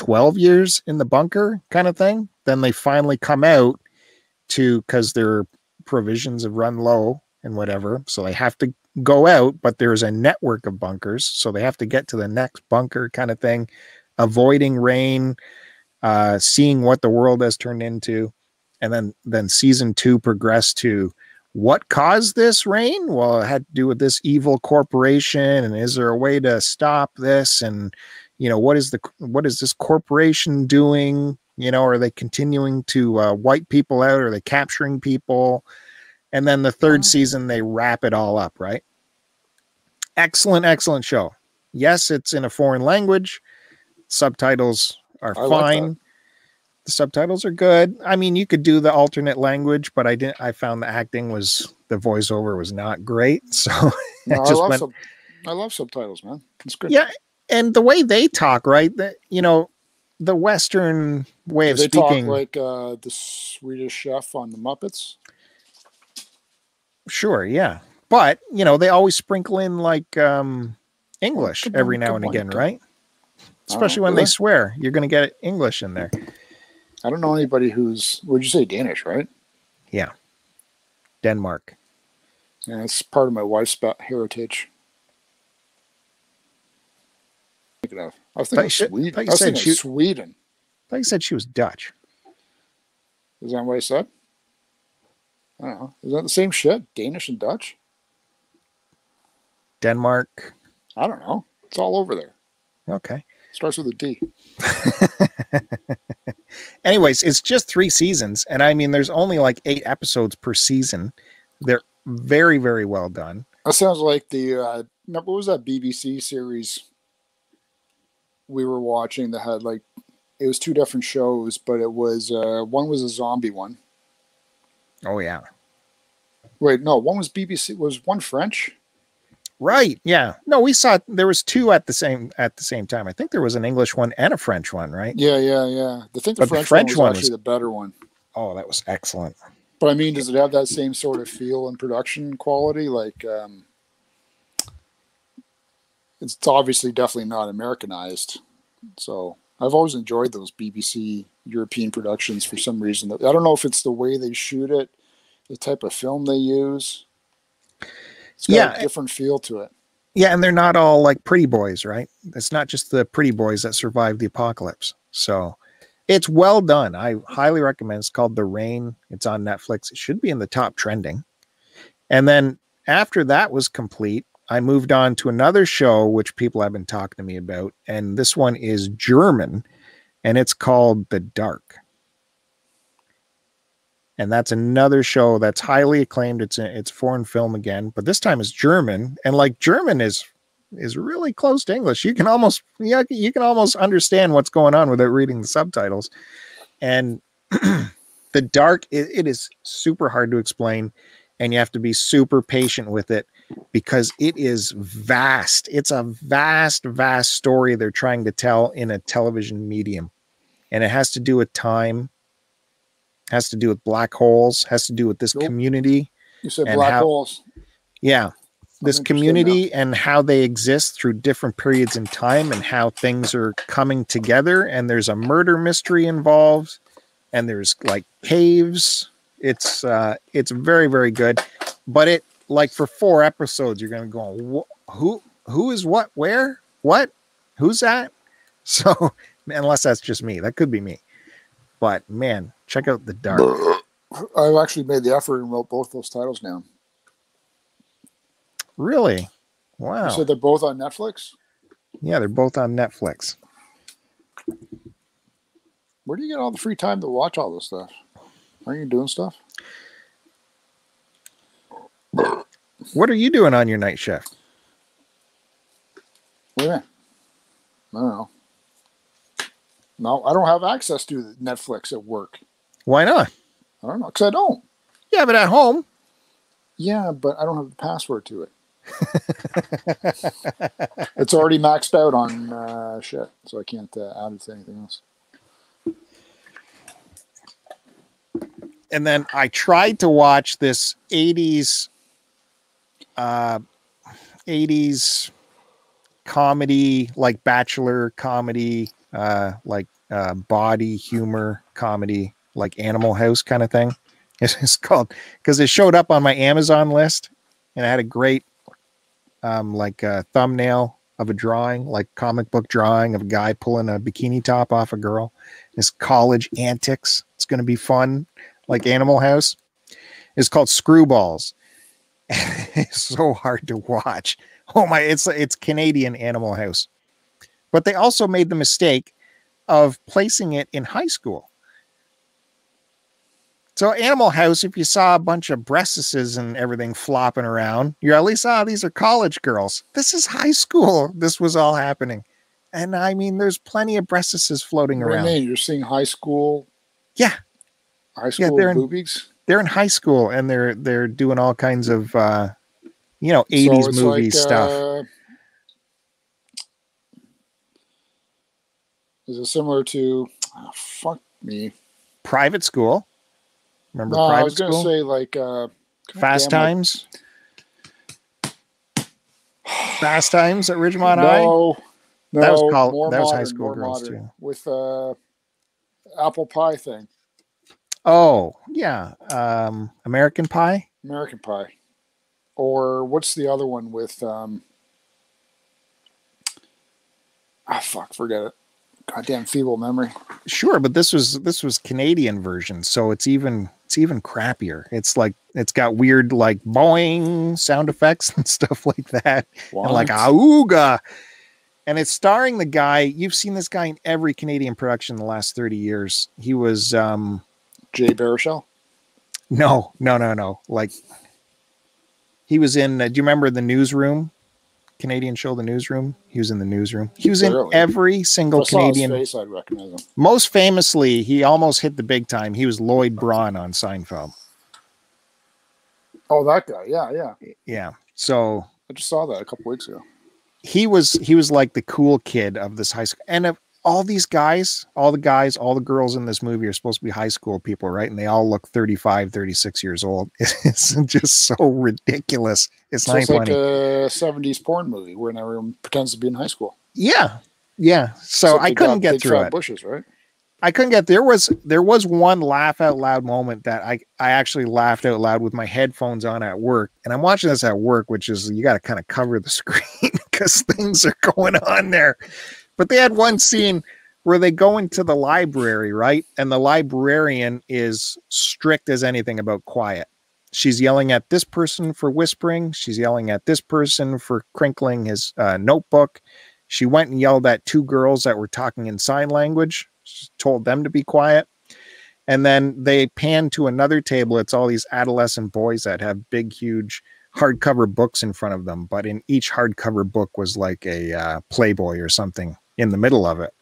12 years in the bunker kind of thing then they finally come out to because their provisions have run low and whatever so they have to go out but there's a network of bunkers so they have to get to the next bunker kind of thing avoiding rain uh seeing what the world has turned into and then then season two progressed to what caused this rain? Well it had to do with this evil corporation and is there a way to stop this? And you know what is the what is this corporation doing you know are they continuing to uh, wipe people out are they capturing people and then the third Oh. season they wrap it all up right excellent excellent show yes it's in a foreign language subtitles are I fine that. the subtitles are good i mean you could do the alternate language but i didn't i found the acting was the voiceover was not great so No, I just love went- sub- I love subtitles, man. It's good. yeah and the way they talk right that you know the western way of they speaking talk like uh, the Swedish chef on the Muppets. sure yeah but you know they always sprinkle in like um english good every point, now and point, again good- right especially when they swear you're going to get english in there I don't know anybody who's. Would you say Danish, right? Yeah, Denmark Yeah, it's part of my wife's heritage. Thinking of. I was thinking of Sweden. thought you I was said thinking she- Sweden. said she was dutch Is that what I said? I don't know. Is that the same shit? Danish and Dutch? denmark I don't know. It's all over there. okay Starts with a D. anyways it's just three seasons and i mean there's only like eight episodes per season they're very very well done That sounds like the uh, what was that BBC series we were watching that had like it was two different shows, but it was uh, one was a zombie one. oh yeah Wait, no, one was BBC. Was one French? Right. Yeah. No, we saw there was two at the same at the same time. I think there was an English one and a French one, right? Yeah, yeah, yeah. I think the But the French, French one was one actually was- the better one. Oh, that was excellent. But I mean, does it have that same sort of feel and production quality? Like, um, it's obviously definitely not Americanized. So I've always enjoyed those BBC European productions for some reason. I don't know if it's the way they shoot it, the type of film they use. It's got Yeah, a different feel to it. Yeah, and they're not all like pretty boys, right? It's not just the pretty boys that survived the apocalypse. So it's well done. I highly recommend. It's called The Rain. It's on Netflix. It should be in the top trending. And then after that was complete, I moved on to another show which people have been talking to me about, and this one is German, and it's called The Dark. And that's another show that's highly acclaimed. It's a, it's foreign film again, but this time it's German, and like German is is really close to English. You can almost yeah, you can almost understand what's going on without reading the subtitles. And the dark, it, it is super hard to explain, and you have to be super patient with it because it is vast. It's a vast, vast story they're trying to tell in a television medium, and it has to do with time, has to do with black holes, has to do with this Nope. community. You said black how- holes. Yeah. This community and how they exist through different periods in time and how things are coming together. And there's a murder mystery involved, and there's like caves. It's uh it's very, very good. But it like for four episodes, you're gonna go, who who is what, where, what, who's that? So unless that's just me, that could be me. But man, check out the dark. I've actually made the effort and wrote both those titles down. Really? Wow. So they're both on Netflix. Yeah, they're both on Netflix. Where do you get all the free time to watch all this stuff? Aren't you doing stuff? What are you doing on your night shift? What do you? I don't know. No, I don't have access to Netflix at work. Why not? I don't know because I don't. Yeah, but at home. Yeah, but I don't have the password to it. it's already maxed out on uh, shit, so I can't uh, add it to anything else. And then I tried to watch this 80s uh 80s comedy, like bachelor comedy, uh like uh body humor comedy, like Animal House kind of thing. It's, called because it showed up on my Amazon list and I had a great um like uh thumbnail of a drawing, like comic book drawing of a guy pulling a bikini top off a girl. It's college antics. It's gonna be fun, like Animal House. It's called Screwballs. It's so hard to watch. Oh my, it's it's Canadian Animal House. But they also made the mistake of placing it in high school. So Animal House, if you saw a bunch of breastises and everything flopping around, you at least ah, these are college girls. This is high school. This was all happening. And I mean, there's plenty of breastises floating you around. You're seeing high school, Yeah, high school they're in- boobies. They're in high school and they're they're doing all kinds of uh you know 80s it's movie like, stuff. uh, is it similar to? ah, fuck me. Private school. Remember No, I was gonna school? say like uh, Fast damn it. Times. Fast Times at Ridgemont High. No, no, That was more that was high school girls, modern, too. With uh, apple pie thing, Oh, yeah. Um American Pie. American Pie, or what's the other one with? um Ah, fuck, forget it. Goddamn feeble memory. Sure, but this was this was Canadian version, so it's even it's even crappier. It's like it's got weird like boing sound effects and stuff like that. and like What? auga. And it's starring the guy you've seen this guy in every Canadian production in the last 30 years. He was um Jay Baruchel. no, no, no, no. Like he was in uh, do you remember the newsroom? Canadian show The Newsroom. He was in the newsroom. He was in every single I saw his Canadian. face, I'd recognize him. Most famously, he almost hit the big time. He was Lloyd Braun on Seinfeld. Oh, that guy. Yeah, yeah. Yeah. So I just saw that a couple weeks ago. he was he was like the cool kid of this high school and of all these guys all the guys all the girls in this movie are supposed to be high school people right? And they all look 35 36 years old. It's just so ridiculous. It's So it's like a '70s porn movie where everyone pretends to be in high school. yeah. Yeah. So Except i couldn't got get through it. Bushes, right? i couldn't get there was there was one laugh out loud moment that i i actually laughed out loud with my headphones on at work. And i'm watching this at work which is you got to kind of cover the screen because things are going on there but they had one scene where they go into the library right? And the librarian is strict as anything about quiet. She's yelling at this person for whispering. She's yelling at this person for crinkling his uh, notebook. She went and yelled at two girls that were talking in sign language she told them to be quiet. And then they pan to another table. It's all these adolescent boys that have big huge hardcover books in front of them but in each hardcover book was like a uh, playboy or something in the middle of it.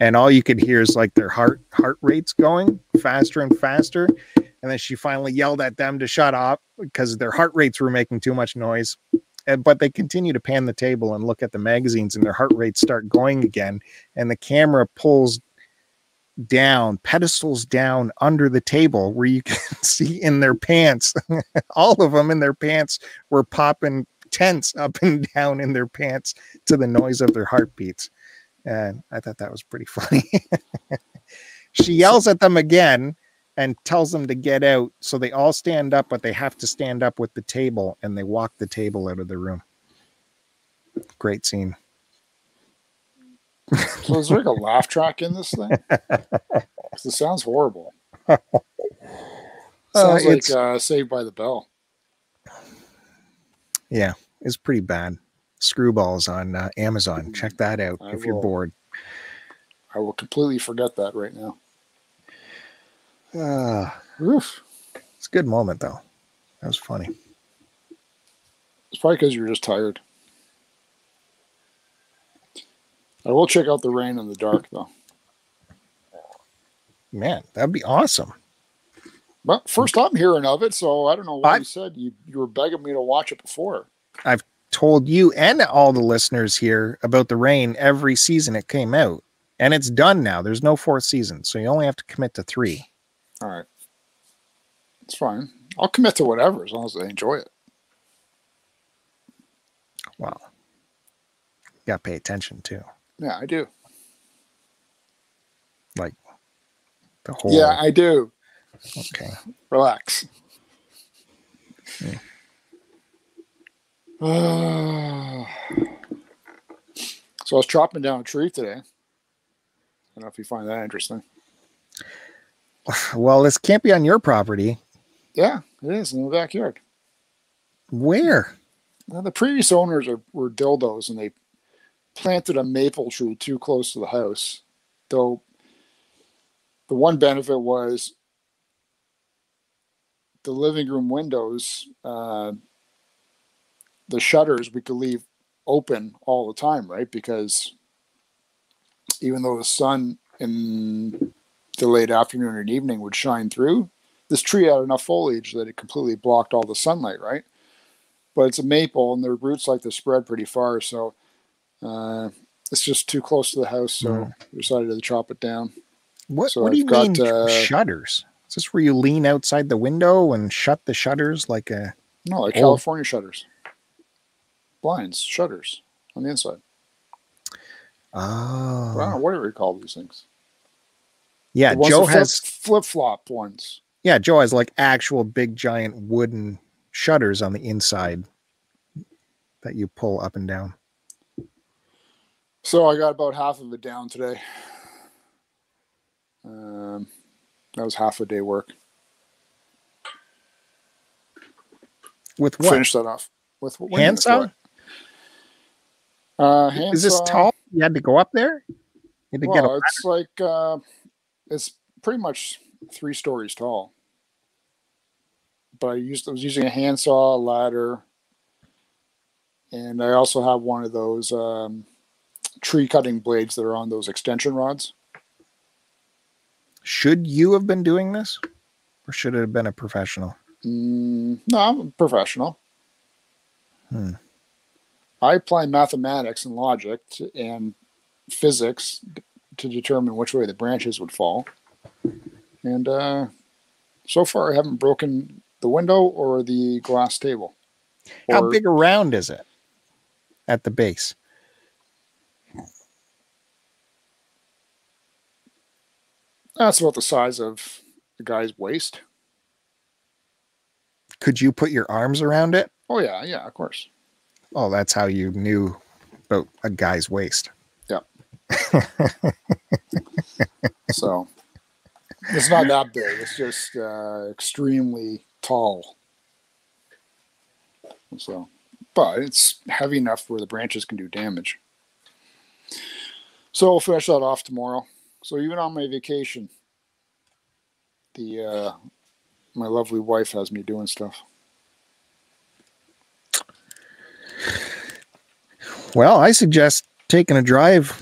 And all you could hear is like their heart heart rates going faster and faster. And then she finally yelled at them to shut up because their heart rates were making too much noise. And- but they continue to pan the table and look at the magazines and their heart rates start going again. And the camera pulls down pedestals down under the table where you can see in their pants. All of them in their pants were popping tents up and down in their pants to the noise of their heartbeats and i thought that was pretty funny she yells at them again and tells them to get out so they all stand up but they have to stand up with the table and they walk the table out of the room great scene So is there like a laugh track in this thing? it sounds horrible. Uh, Sounds like it's- uh, Saved by the Bell. yeah it's pretty bad screwballs on uh, amazon check that out I if you're bored I will completely forget that right now. uh, Oof. it's a good moment though that was funny It's probably because you're just tired. I will check out the rain in the dark though. man that'd be awesome Well, first I'm hearing of it, so I don't know why I- you said you, you were begging me to watch it before. Told you and all the listeners here about the rain every season it came out and it's done now there's no fourth season so you only have to commit to three All right. It's fine. I'll commit to whatever as long as I enjoy it. wow you gotta pay attention too Yeah, I do. Like the whole Yeah, I do. okay Relax. Yeah. so I was chopping down a tree today. I don't know if you find that interesting. well this can't be on your property Yeah, it is in the backyard. where Well, the previous owners are, were dildos and they planted a maple tree too close to the house. Though the one benefit was the living room windows, uh, the shutters we could leave open all the time, right? Because even though the sun in the late afternoon and evening would shine through, this tree had enough foliage that it completely blocked all the sunlight, right? But it's a maple and their roots like to spread pretty far, so uh, it's just too close to the house, so Mm. we decided to chop it down. What So what do you got, mean uh, shutters? Is this where you lean outside the window and shut the shutters like a No, like Oh. California shutters, blinds, shutters on the inside. Oh. whatever you call these things. Yeah, Joe has flip flop ones. yeah, Joe has like actual big giant wooden shutters on the inside that you pull up and down. So I got about half of it down today. Um, that was half a day work. With what? Finish that off with what do you mean with Handsaw? what? Uh. Is this tall? You had to go up there? You had to Well, it's like uh, it's pretty much three stories tall. But I used I was using a handsaw, a ladder, and I also have one of those um, tree cutting blades that are on those extension rods. Should you have been doing this? Or should it have been a professional? Mm, no, I'm a professional. Hmm. I apply mathematics and logic to, and physics to determine which way the branches would fall. And uh, so far, I haven't broken the window or the glass table. How big around is it at the base? That's about the size of the guy's waist. Could you put your arms around it? Oh yeah, yeah, of course. Oh, that's how you knew about a guy's waist. Yep. so it's not that big. It's just uh, extremely tall. So, but it's heavy enough where the branches can do damage. So we'll finish that off tomorrow. So even on my vacation, the uh, my lovely wife has me doing stuff. Well, I suggest taking a drive,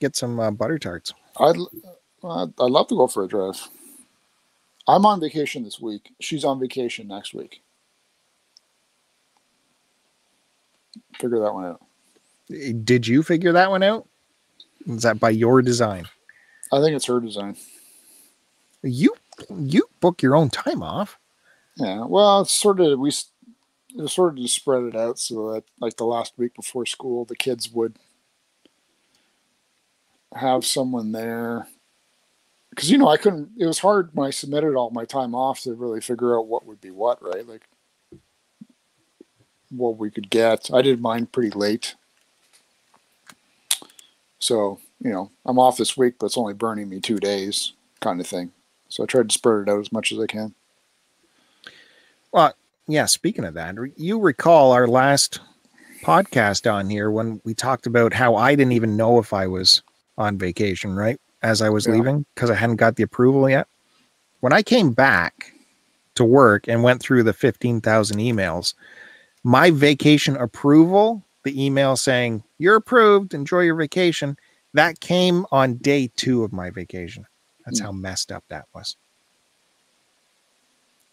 get some uh, butter tarts. I'd I'd I'd love to go for a drive. I'm on vacation this week. She's on vacation next week. Figure that one out. Did you figure that one out? Is that by your design? I think it's her design. You you book your own time off. Yeah. Well, it's sort of we it sort of to spread it out so that like the last week before school, the kids would have someone there. Because you know, I couldn't. It was hard when I submitted all my time off to really figure out what would be what, right? Like what we could get. I did mine pretty late, so you know, I'm off this week, but it's only burning me two days, kind of thing. So I tried to spread it out as much as I can. Well, yeah, speaking of that, you recall our last podcast on here when we talked about how I didn't even know if I was on vacation, right? As I was Yeah. leaving because I hadn't got the approval yet. When I came back to work and went through the 15,000 emails, my vacation approval, the email saying, You're approved, enjoy your vacation, that came on day two of my vacation. That's Hmm. how messed up that was.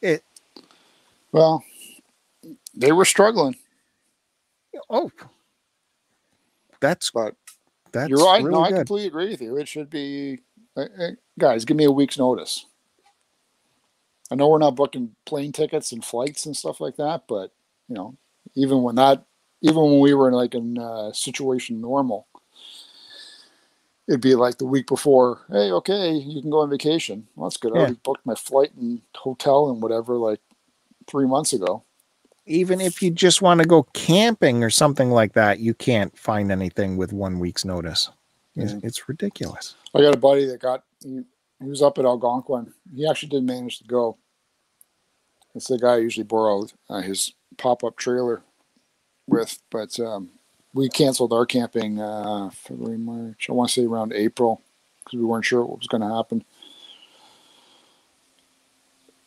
It well, they were struggling, Oh, that's but that's you're right. really no, I good. completely agree with you. It should be, uh, uh, guys, give me a week's notice. I know we're not booking plane tickets and flights and stuff like that, but you know, even when that, even when we were in like a uh, situation normal, it'd be like the week before. Hey, okay, you can go on vacation. Well, that's good. I already booked my flight and hotel and whatever like three months ago. Even if you just want to go camping or something like that, you can't find anything with one week's notice. It's, Yeah. it's ridiculous. I got a buddy that got he, he was up at Algonquin. He actually did manage to go. It's the guy I usually borrowed uh, his pop up trailer with, but um, we canceled our camping uh, February, March. I want to say around April because we weren't sure what was going to happen.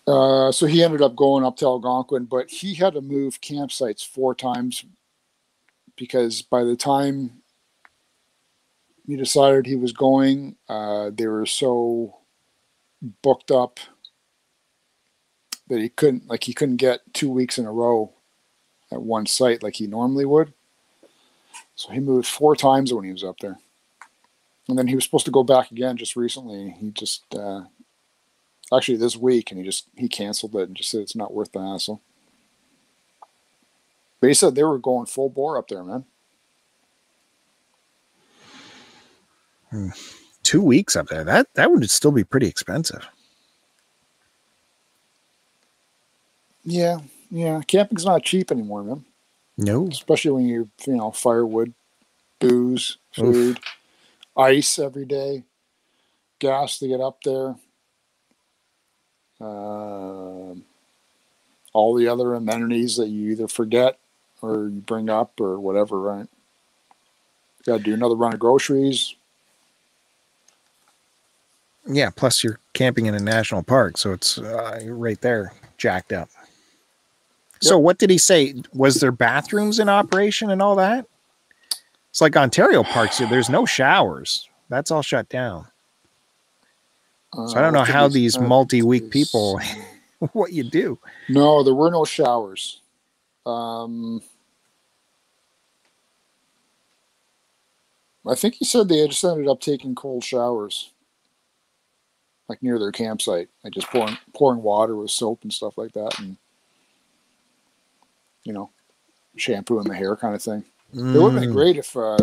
Uh, so he ended up going up to Algonquin, but he had to move campsites four times because by the time he decided he was going, uh, they were so booked up that he couldn't like he couldn't get two weeks in a row at one site like he normally would. So he moved four times when he was up there, and then he was supposed to go back again just recently. He just uh, actually this week, and he just he canceled it and just said it's not worth the hassle. But he said they were going full bore up there, man. Hmm. Two weeks up there. That that would still be pretty expensive. Yeah, yeah. Camping's not cheap anymore, man. No. Especially when you you know firewood, booze, food, Oof. ice every day, gas to get up there. Uh, all the other amenities that you either forget or you bring up or whatever, right? Got to do another run of groceries. Yeah, plus you're camping in a national park, so it's uh, right there, jacked up. So what did he say? Was there bathrooms in operation and all that? It's like Ontario parks. There's no showers. That's all shut down. So I don't know how these multi-week people, what you do. No, there were no showers. Um, I think he said they just ended up taking cold showers, like near their campsite, like just pouring pouring water with soap and stuff like that, and you know, shampooing the hair kind of thing. Mm. It would have been great if, uh,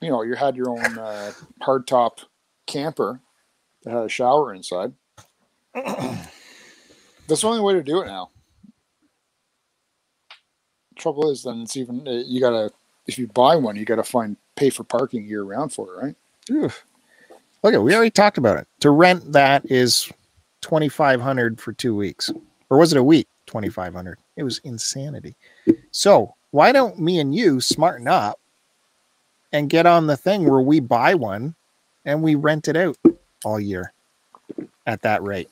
you know, you had your own uh, hardtop camper that had a shower inside. That's the only way to do it now. Trouble is, then it's even uh, you gotta if you buy one, you gotta find pay for parking year round for it, right? Oof. Okay, we already talked about it. To rent that is twenty five hundred for two weeks, or was it a week? Twenty five hundred. It was insanity. So why don't me and you smarten up and get on the thing where we buy one and we rent it out all year at that rate?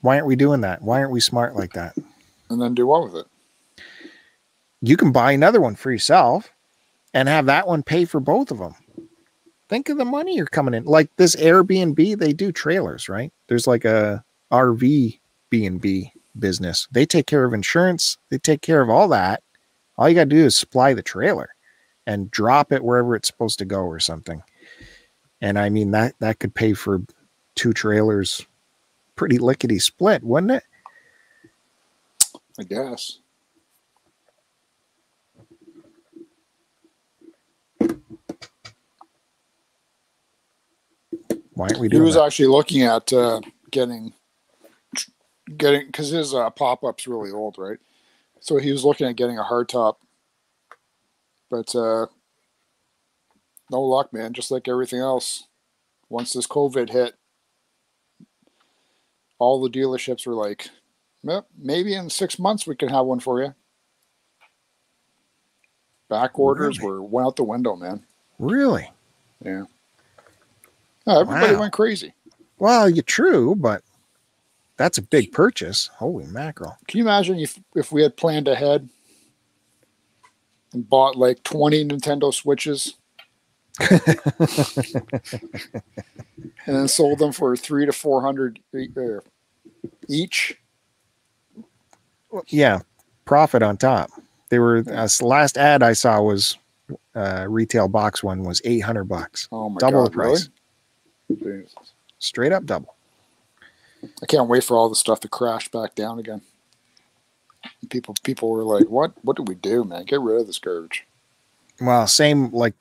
Why aren't we doing that? Why aren't we smart like that? And then do what with it? You can buy another one for yourself and have that one pay for both of them. Think of the money you're coming in. Like this Airbnb, they do trailers, right? There's like a RV B&B business. They take care of insurance, they take care of all that. All you got to do is supply the trailer and drop it wherever it's supposed to go or something. And I mean that that could pay for two trailers pretty lickety split, wouldn't it? I guess. Why aren't we doing? He was that? actually looking at uh, getting getting because his uh, pop up's really old, right? So he was looking at getting a hard top, but uh, no luck, man. Just like everything else, once this COVID hit, all the dealerships were like, maybe in six months we can have one for you. Back orders really? were went out the window, man. Really? Yeah. No, everybody wow. went crazy. Well, you're true, but that's a big purchase. Holy mackerel. Can you imagine if, if we had planned ahead and bought like 20 Nintendo Switches and then sold them for three to 400 uh, each? Yeah, profit on top. They were, uh, last ad I saw was uh, retail box one was 800 bucks. Oh my double God, the price. Really? Straight up double. I can't wait for all the stuff to crash back down again. People people were like, "What? What do we do, man? Get rid of this garbage." Well, same like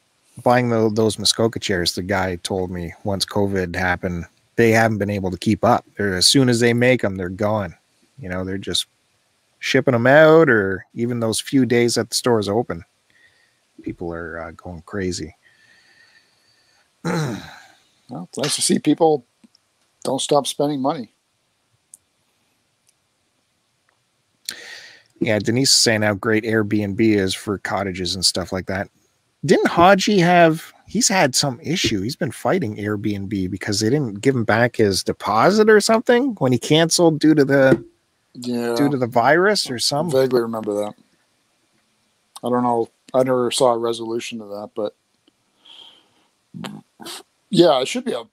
buying the, those Muskoka chairs. The guy told me once COVID happened, they haven't been able to keep up. They're as soon as they make them, they're gone. You know, they're just shipping them out, or even those few days that the store is open, people are uh, going crazy. well, it's nice to see people don't stop spending money. Yeah, Denise is saying how great Airbnb is for cottages and stuff like that. Didn't Haji have? He's had some issue. He's been fighting Airbnb because they didn't give him back his deposit or something when he canceled due to the Yeah. due to the virus or I vaguely remember that. I don't know. I never saw a resolution to that, but yeah, it should be a,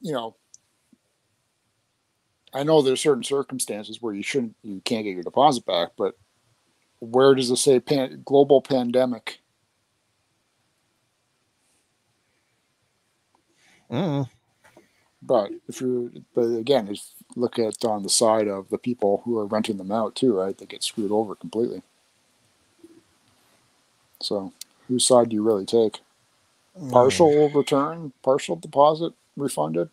you know, I know there's certain circumstances where you shouldn't, you can't get your deposit back, but where does it say pan, global pandemic? Mm. But if you, but again, if you look at on the side of the people who are renting them out too, right? They get screwed over completely. So, whose side do you really take? Partial return, partial deposit refunded.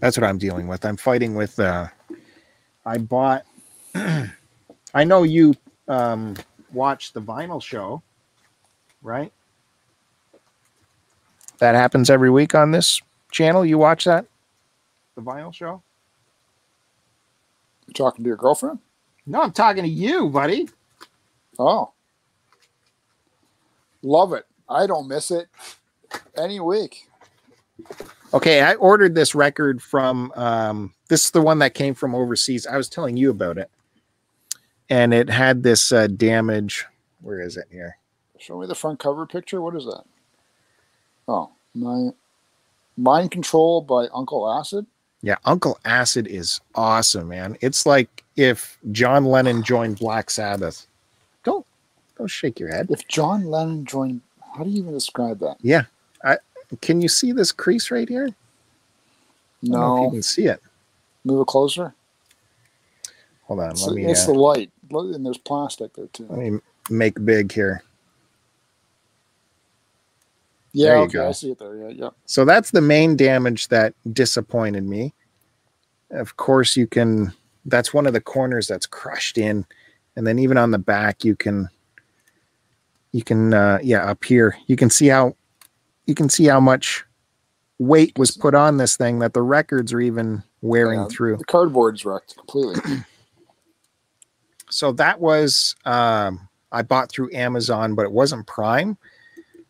That's what I'm dealing with. I'm fighting with. uh I bought. I know you um watched the vinyl show, right? That happens every week on this channel. You watch that? The vinyl show? You talking to your girlfriend? No, I'm talking to you, buddy. Oh, love it. I don't miss it any week. Okay, I ordered this record from um this is the one that came from overseas. I was telling you about it. And it had this uh damage. Where is it here? Show me the front cover picture. What is that? Oh, my Mind Control by Uncle Acid. Yeah, Uncle Acid is awesome, man. It's like if John Lennon joined Black Sabbath. Don't don't shake your head. If John Lennon joined, how do you even describe that? Yeah. I can you see this crease right here? No. I don't know if you can see it. move it closer. Hold on, It's, let me it's uh, the light, and there's plastic there too. let me make big here. Yeah, there you okay, go. I see it there. Yeah, yeah. So that's the main damage that disappointed me. Of course, you can. That's one of the corners that's crushed in, and then even on the back, you can. You can, uh, yeah, up here, you can see how, you can see how much weight was put on this thing that the records are even wearing Yeah, through. The cardboard's wrecked completely. So that was, um, I bought through Amazon, but it wasn't Prime.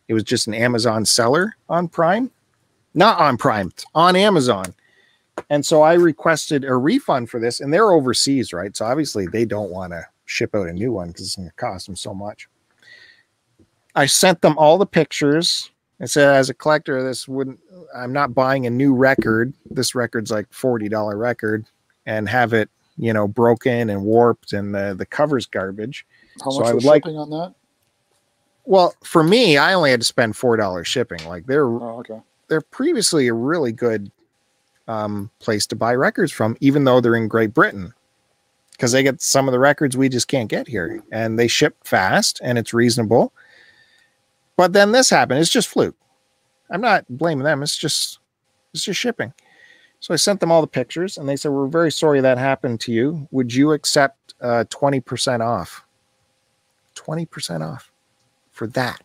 It was just an Amazon seller on Prime, not on Prime, on Amazon. And so I requested a refund for this, and they're overseas, right? So obviously they don't want to ship out a new one because it's going to cost them so much. I sent them all the pictures. I said, as a collector, this wouldn't, I'm not buying a new record. This record's like $40 record and have it, you know, broken and warped and the, the cover's garbage. How So much I was would like- shipping on that? Well, for me, I only had to spend $4 shipping. Like they're, Oh, okay. they're previously a really good um, place to buy records from, even though they're in Great Britain, because they get some of the records we just can't get here, and they ship fast and it's reasonable. But then this happened. It's just fluke. I'm not blaming them. It's just it's just shipping. So I sent them all the pictures, and they said, "We're very sorry that happened to you. Would you accept uh, twenty percent off? Twenty percent off for that?"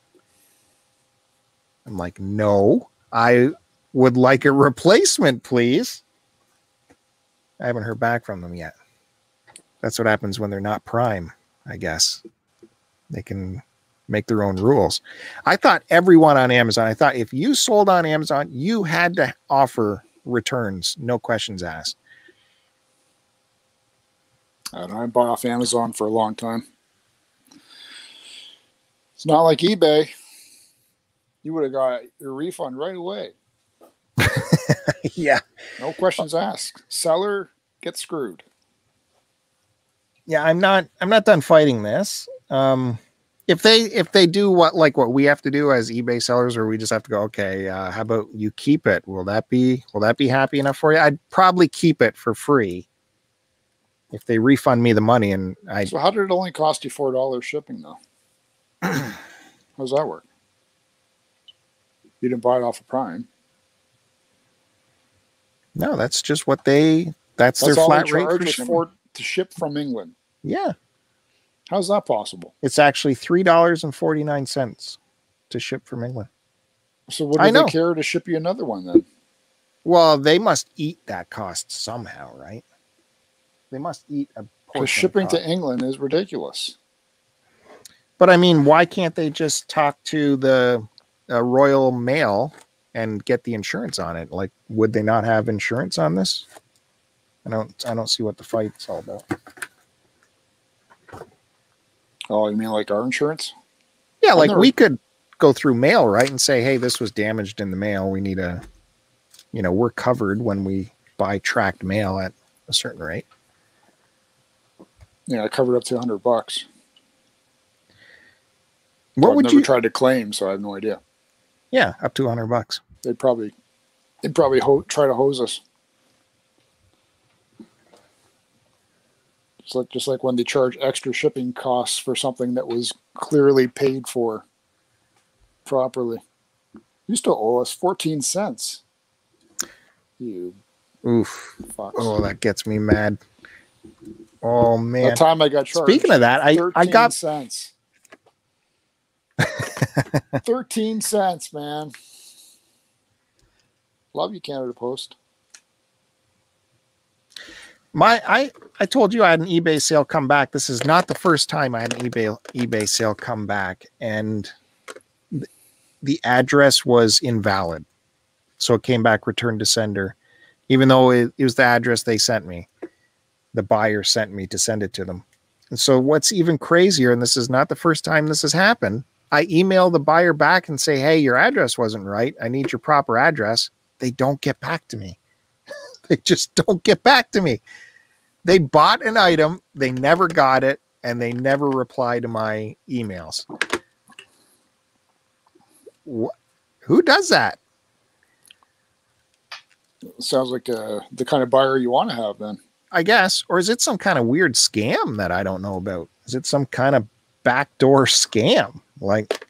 I'm like, "No, I would like a replacement, please." I haven't heard back from them yet. That's what happens when they're not prime, I guess. They can make their own rules. I thought everyone on Amazon, I thought if you sold on Amazon, you had to offer returns, no questions asked. I don't know, I bought off Amazon for a long time. It's not like eBay. You would have got your refund right away. yeah. No questions asked. Seller gets screwed. Yeah, I'm not I'm not done fighting this. Um if they if they do what like what we have to do as eBay sellers or we just have to go okay uh, how about you keep it will that be will that be happy enough for you i'd probably keep it for free if they refund me the money and i So how did it only cost you four dollars shipping though? How's that work? You didn't buy it off of Prime. no that's just what they that's, That's their flat rate for shipping. for to ship from England. yeah How's that possible? it's actually three dollars and 49 cents to ship from england So what I do they know. care to ship you another one then? Well, they must eat that cost somehow, right? They must eat a portion. Because shipping to England is ridiculous. But I mean, why can't they just talk to the uh, Royal Mail and get the insurance on it? Like, would they not have insurance on this? I don't. I don't see what the fight's all about. Oh, you mean like our insurance? Yeah, I've like we could go through mail, right, and say, "Hey, this was damaged in the mail. We need a, you know, we're covered when we buy tracked mail at a certain rate." Yeah, I covered up to hundred bucks. What I've would never you? tried to claim, so I have no idea. yeah, up to hundred bucks. They'd probably, they'd probably ho- try to hose us. Just like just like when they charge extra shipping costs for something that was clearly paid for properly. You still owe us fourteen cents. You Oof. Oh, that gets me mad. Oh man. That time I got charged. Speaking of that, I I got cents. Thirteen cents, man. Love you, Canada Post. My I I told you I had an eBay sale come back. This is not the first time I had an eBay eBay sale come back, and th- the address was invalid, so it came back returned to sender, even though it, it was the address they sent me. The buyer sent me to send it to them. And so what's even crazier, and this is not the first time this has happened, I email the buyer back and say, "Hey, your address wasn't right. I need your proper address." They don't get back to me. they just don't get back to me they bought an item, they never got it, and they never reply to my emails. Wh- Who does that? Sounds like uh, the kind of buyer you want to have then. I guess, or is it some kind of weird scam that I don't know about? Is it some kind of backdoor scam? Like,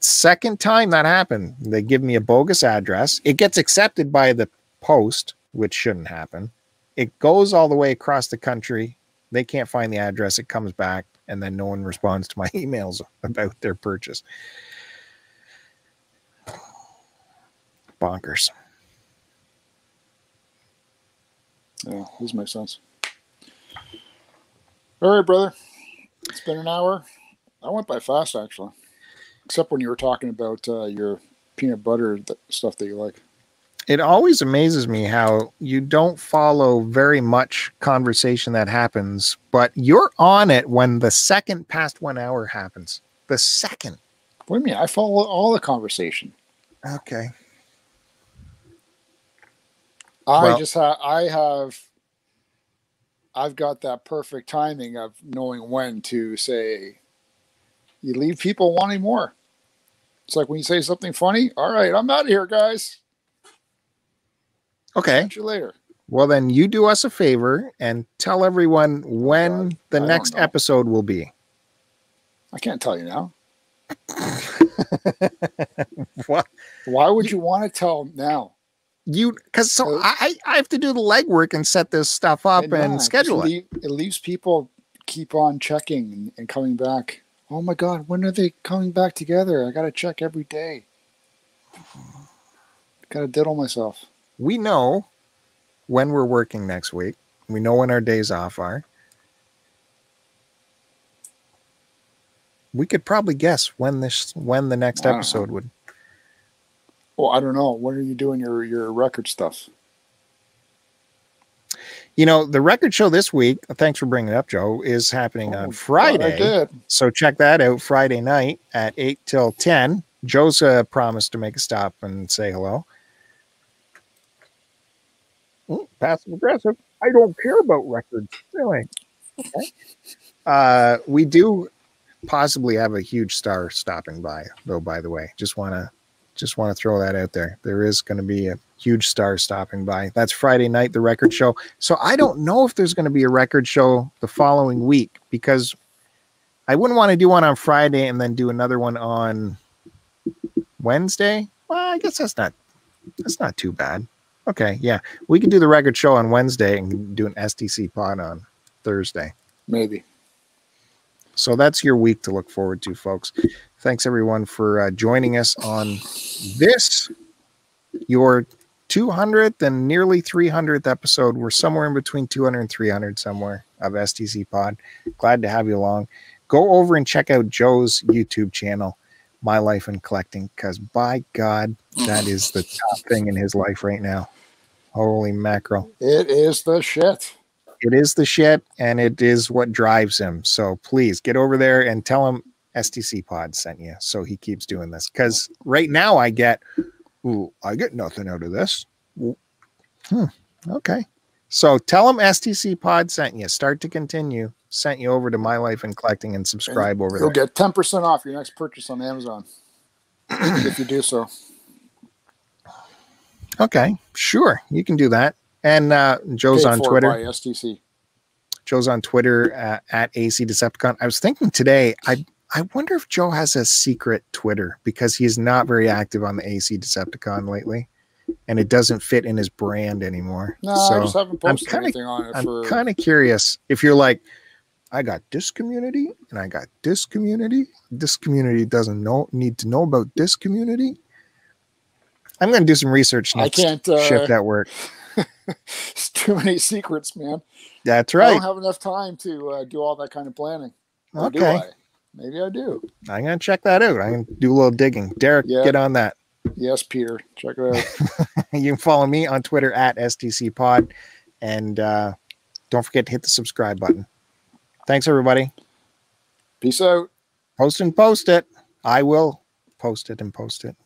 second time that happened, they give me a bogus address. It gets accepted by the post, which shouldn't happen. It goes all the way across the country. They can't find the address. It comes back, and then no one responds to my emails about their purchase. Bonkers. Yeah, this makes sense. All right, brother. It's been an hour. I went by fast, actually. Except when you were talking about uh, your peanut butter th- stuff that you like. it always amazes me how you don't follow very much conversation that happens, but you're on it when the second past one hour happens. The second. What do you mean? I follow all the conversation. Okay. I Well- just have, I have, I've got that perfect timing of knowing when to say, you leave people wanting more. It's like when you say something funny, all right, I'm out of here, guys. Okay. Catch you later. Well, then you do us a favor and tell everyone when God, the I next episode will be. I can't tell you now. What? Why would you want to tell now? You because so Uh, I I have to do the legwork and set this stuff up and not? schedule it. leave- it leaves people keep on checking and, and coming back. Oh my God, when are they coming back together? I got to check every day. Got to diddle myself. We know when we're working next week. We know when our days off are. We could probably guess when this when the next don't know. episode would. Well, I don't know. When are you doing your, your record stuff? You know, the record show this week, thanks for bringing it up, Joe, is happening Oh, on Friday. Did. So check that out Friday night at 8 till 10. Joe's uh, promised to make a stop and say hello. Mm, passive aggressive. I don't care about records. Really? Okay. Uh, we do possibly have a huge star stopping by, though, by the way. Just want to just want to throw that out there. There is going to be a huge star stopping by. That's Friday night, the record show. So I don't know if there's going to be a record show the following week because I wouldn't want to do one on Friday and then do another one on Wednesday. Well, I guess that's not that's not too bad. Okay, yeah, we can do the record show on Wednesday and do an STC pod on Thursday. Maybe. So that's your week to look forward to, folks. Thanks everyone for uh, joining us on this your 200th and nearly 300th episode. We're somewhere in between 200 and 300 somewhere of STC Pod. Glad to have you along. Go over and check out Joe's YouTube channel, My Life in Collecting, because by God, that is the top thing in his life right now. Holy mackerel. It is the shit. It is the shit and it is what drives him. So please get over there and tell him STC Pod sent you so he keeps doing this. Because right now I get, ooh, I get nothing out of this. Hmm, okay. So tell him STC Pod sent you. Start to continue. Sent you over to My Life in Collecting and subscribe And over You'll there. get 10% off your next purchase on Amazon if you do so. Okay, sure. You can do that. And uh, Joe's Paid on Twitter. by STC. Joe's on Twitter uh, at AC Decepticon. I was thinking today, I I wonder if Joe has a secret Twitter because he's not very active on the AC Decepticon lately, and it doesn't fit in his brand anymore. No, I just so haven't posted kinda- anything on it I'm for. kind of curious if you're like, I got this community and I got this community. This community doesn't know need to know about this community. I'm going to do some research next I can't. Uh, shift at work. it's too many secrets, man. That's right. I don't have enough time to uh, do all that kind of planning. Or do Okay. I? Maybe I do. I'm going to check that out. I'm going to do a little digging. Derek, Yeah. get on that. Yes, Peter. Check it out. you can follow me on Twitter at STC Pod. And uh, don't forget to hit the subscribe button. Thanks, everybody. Peace out. Post and post it. I will post it and post it.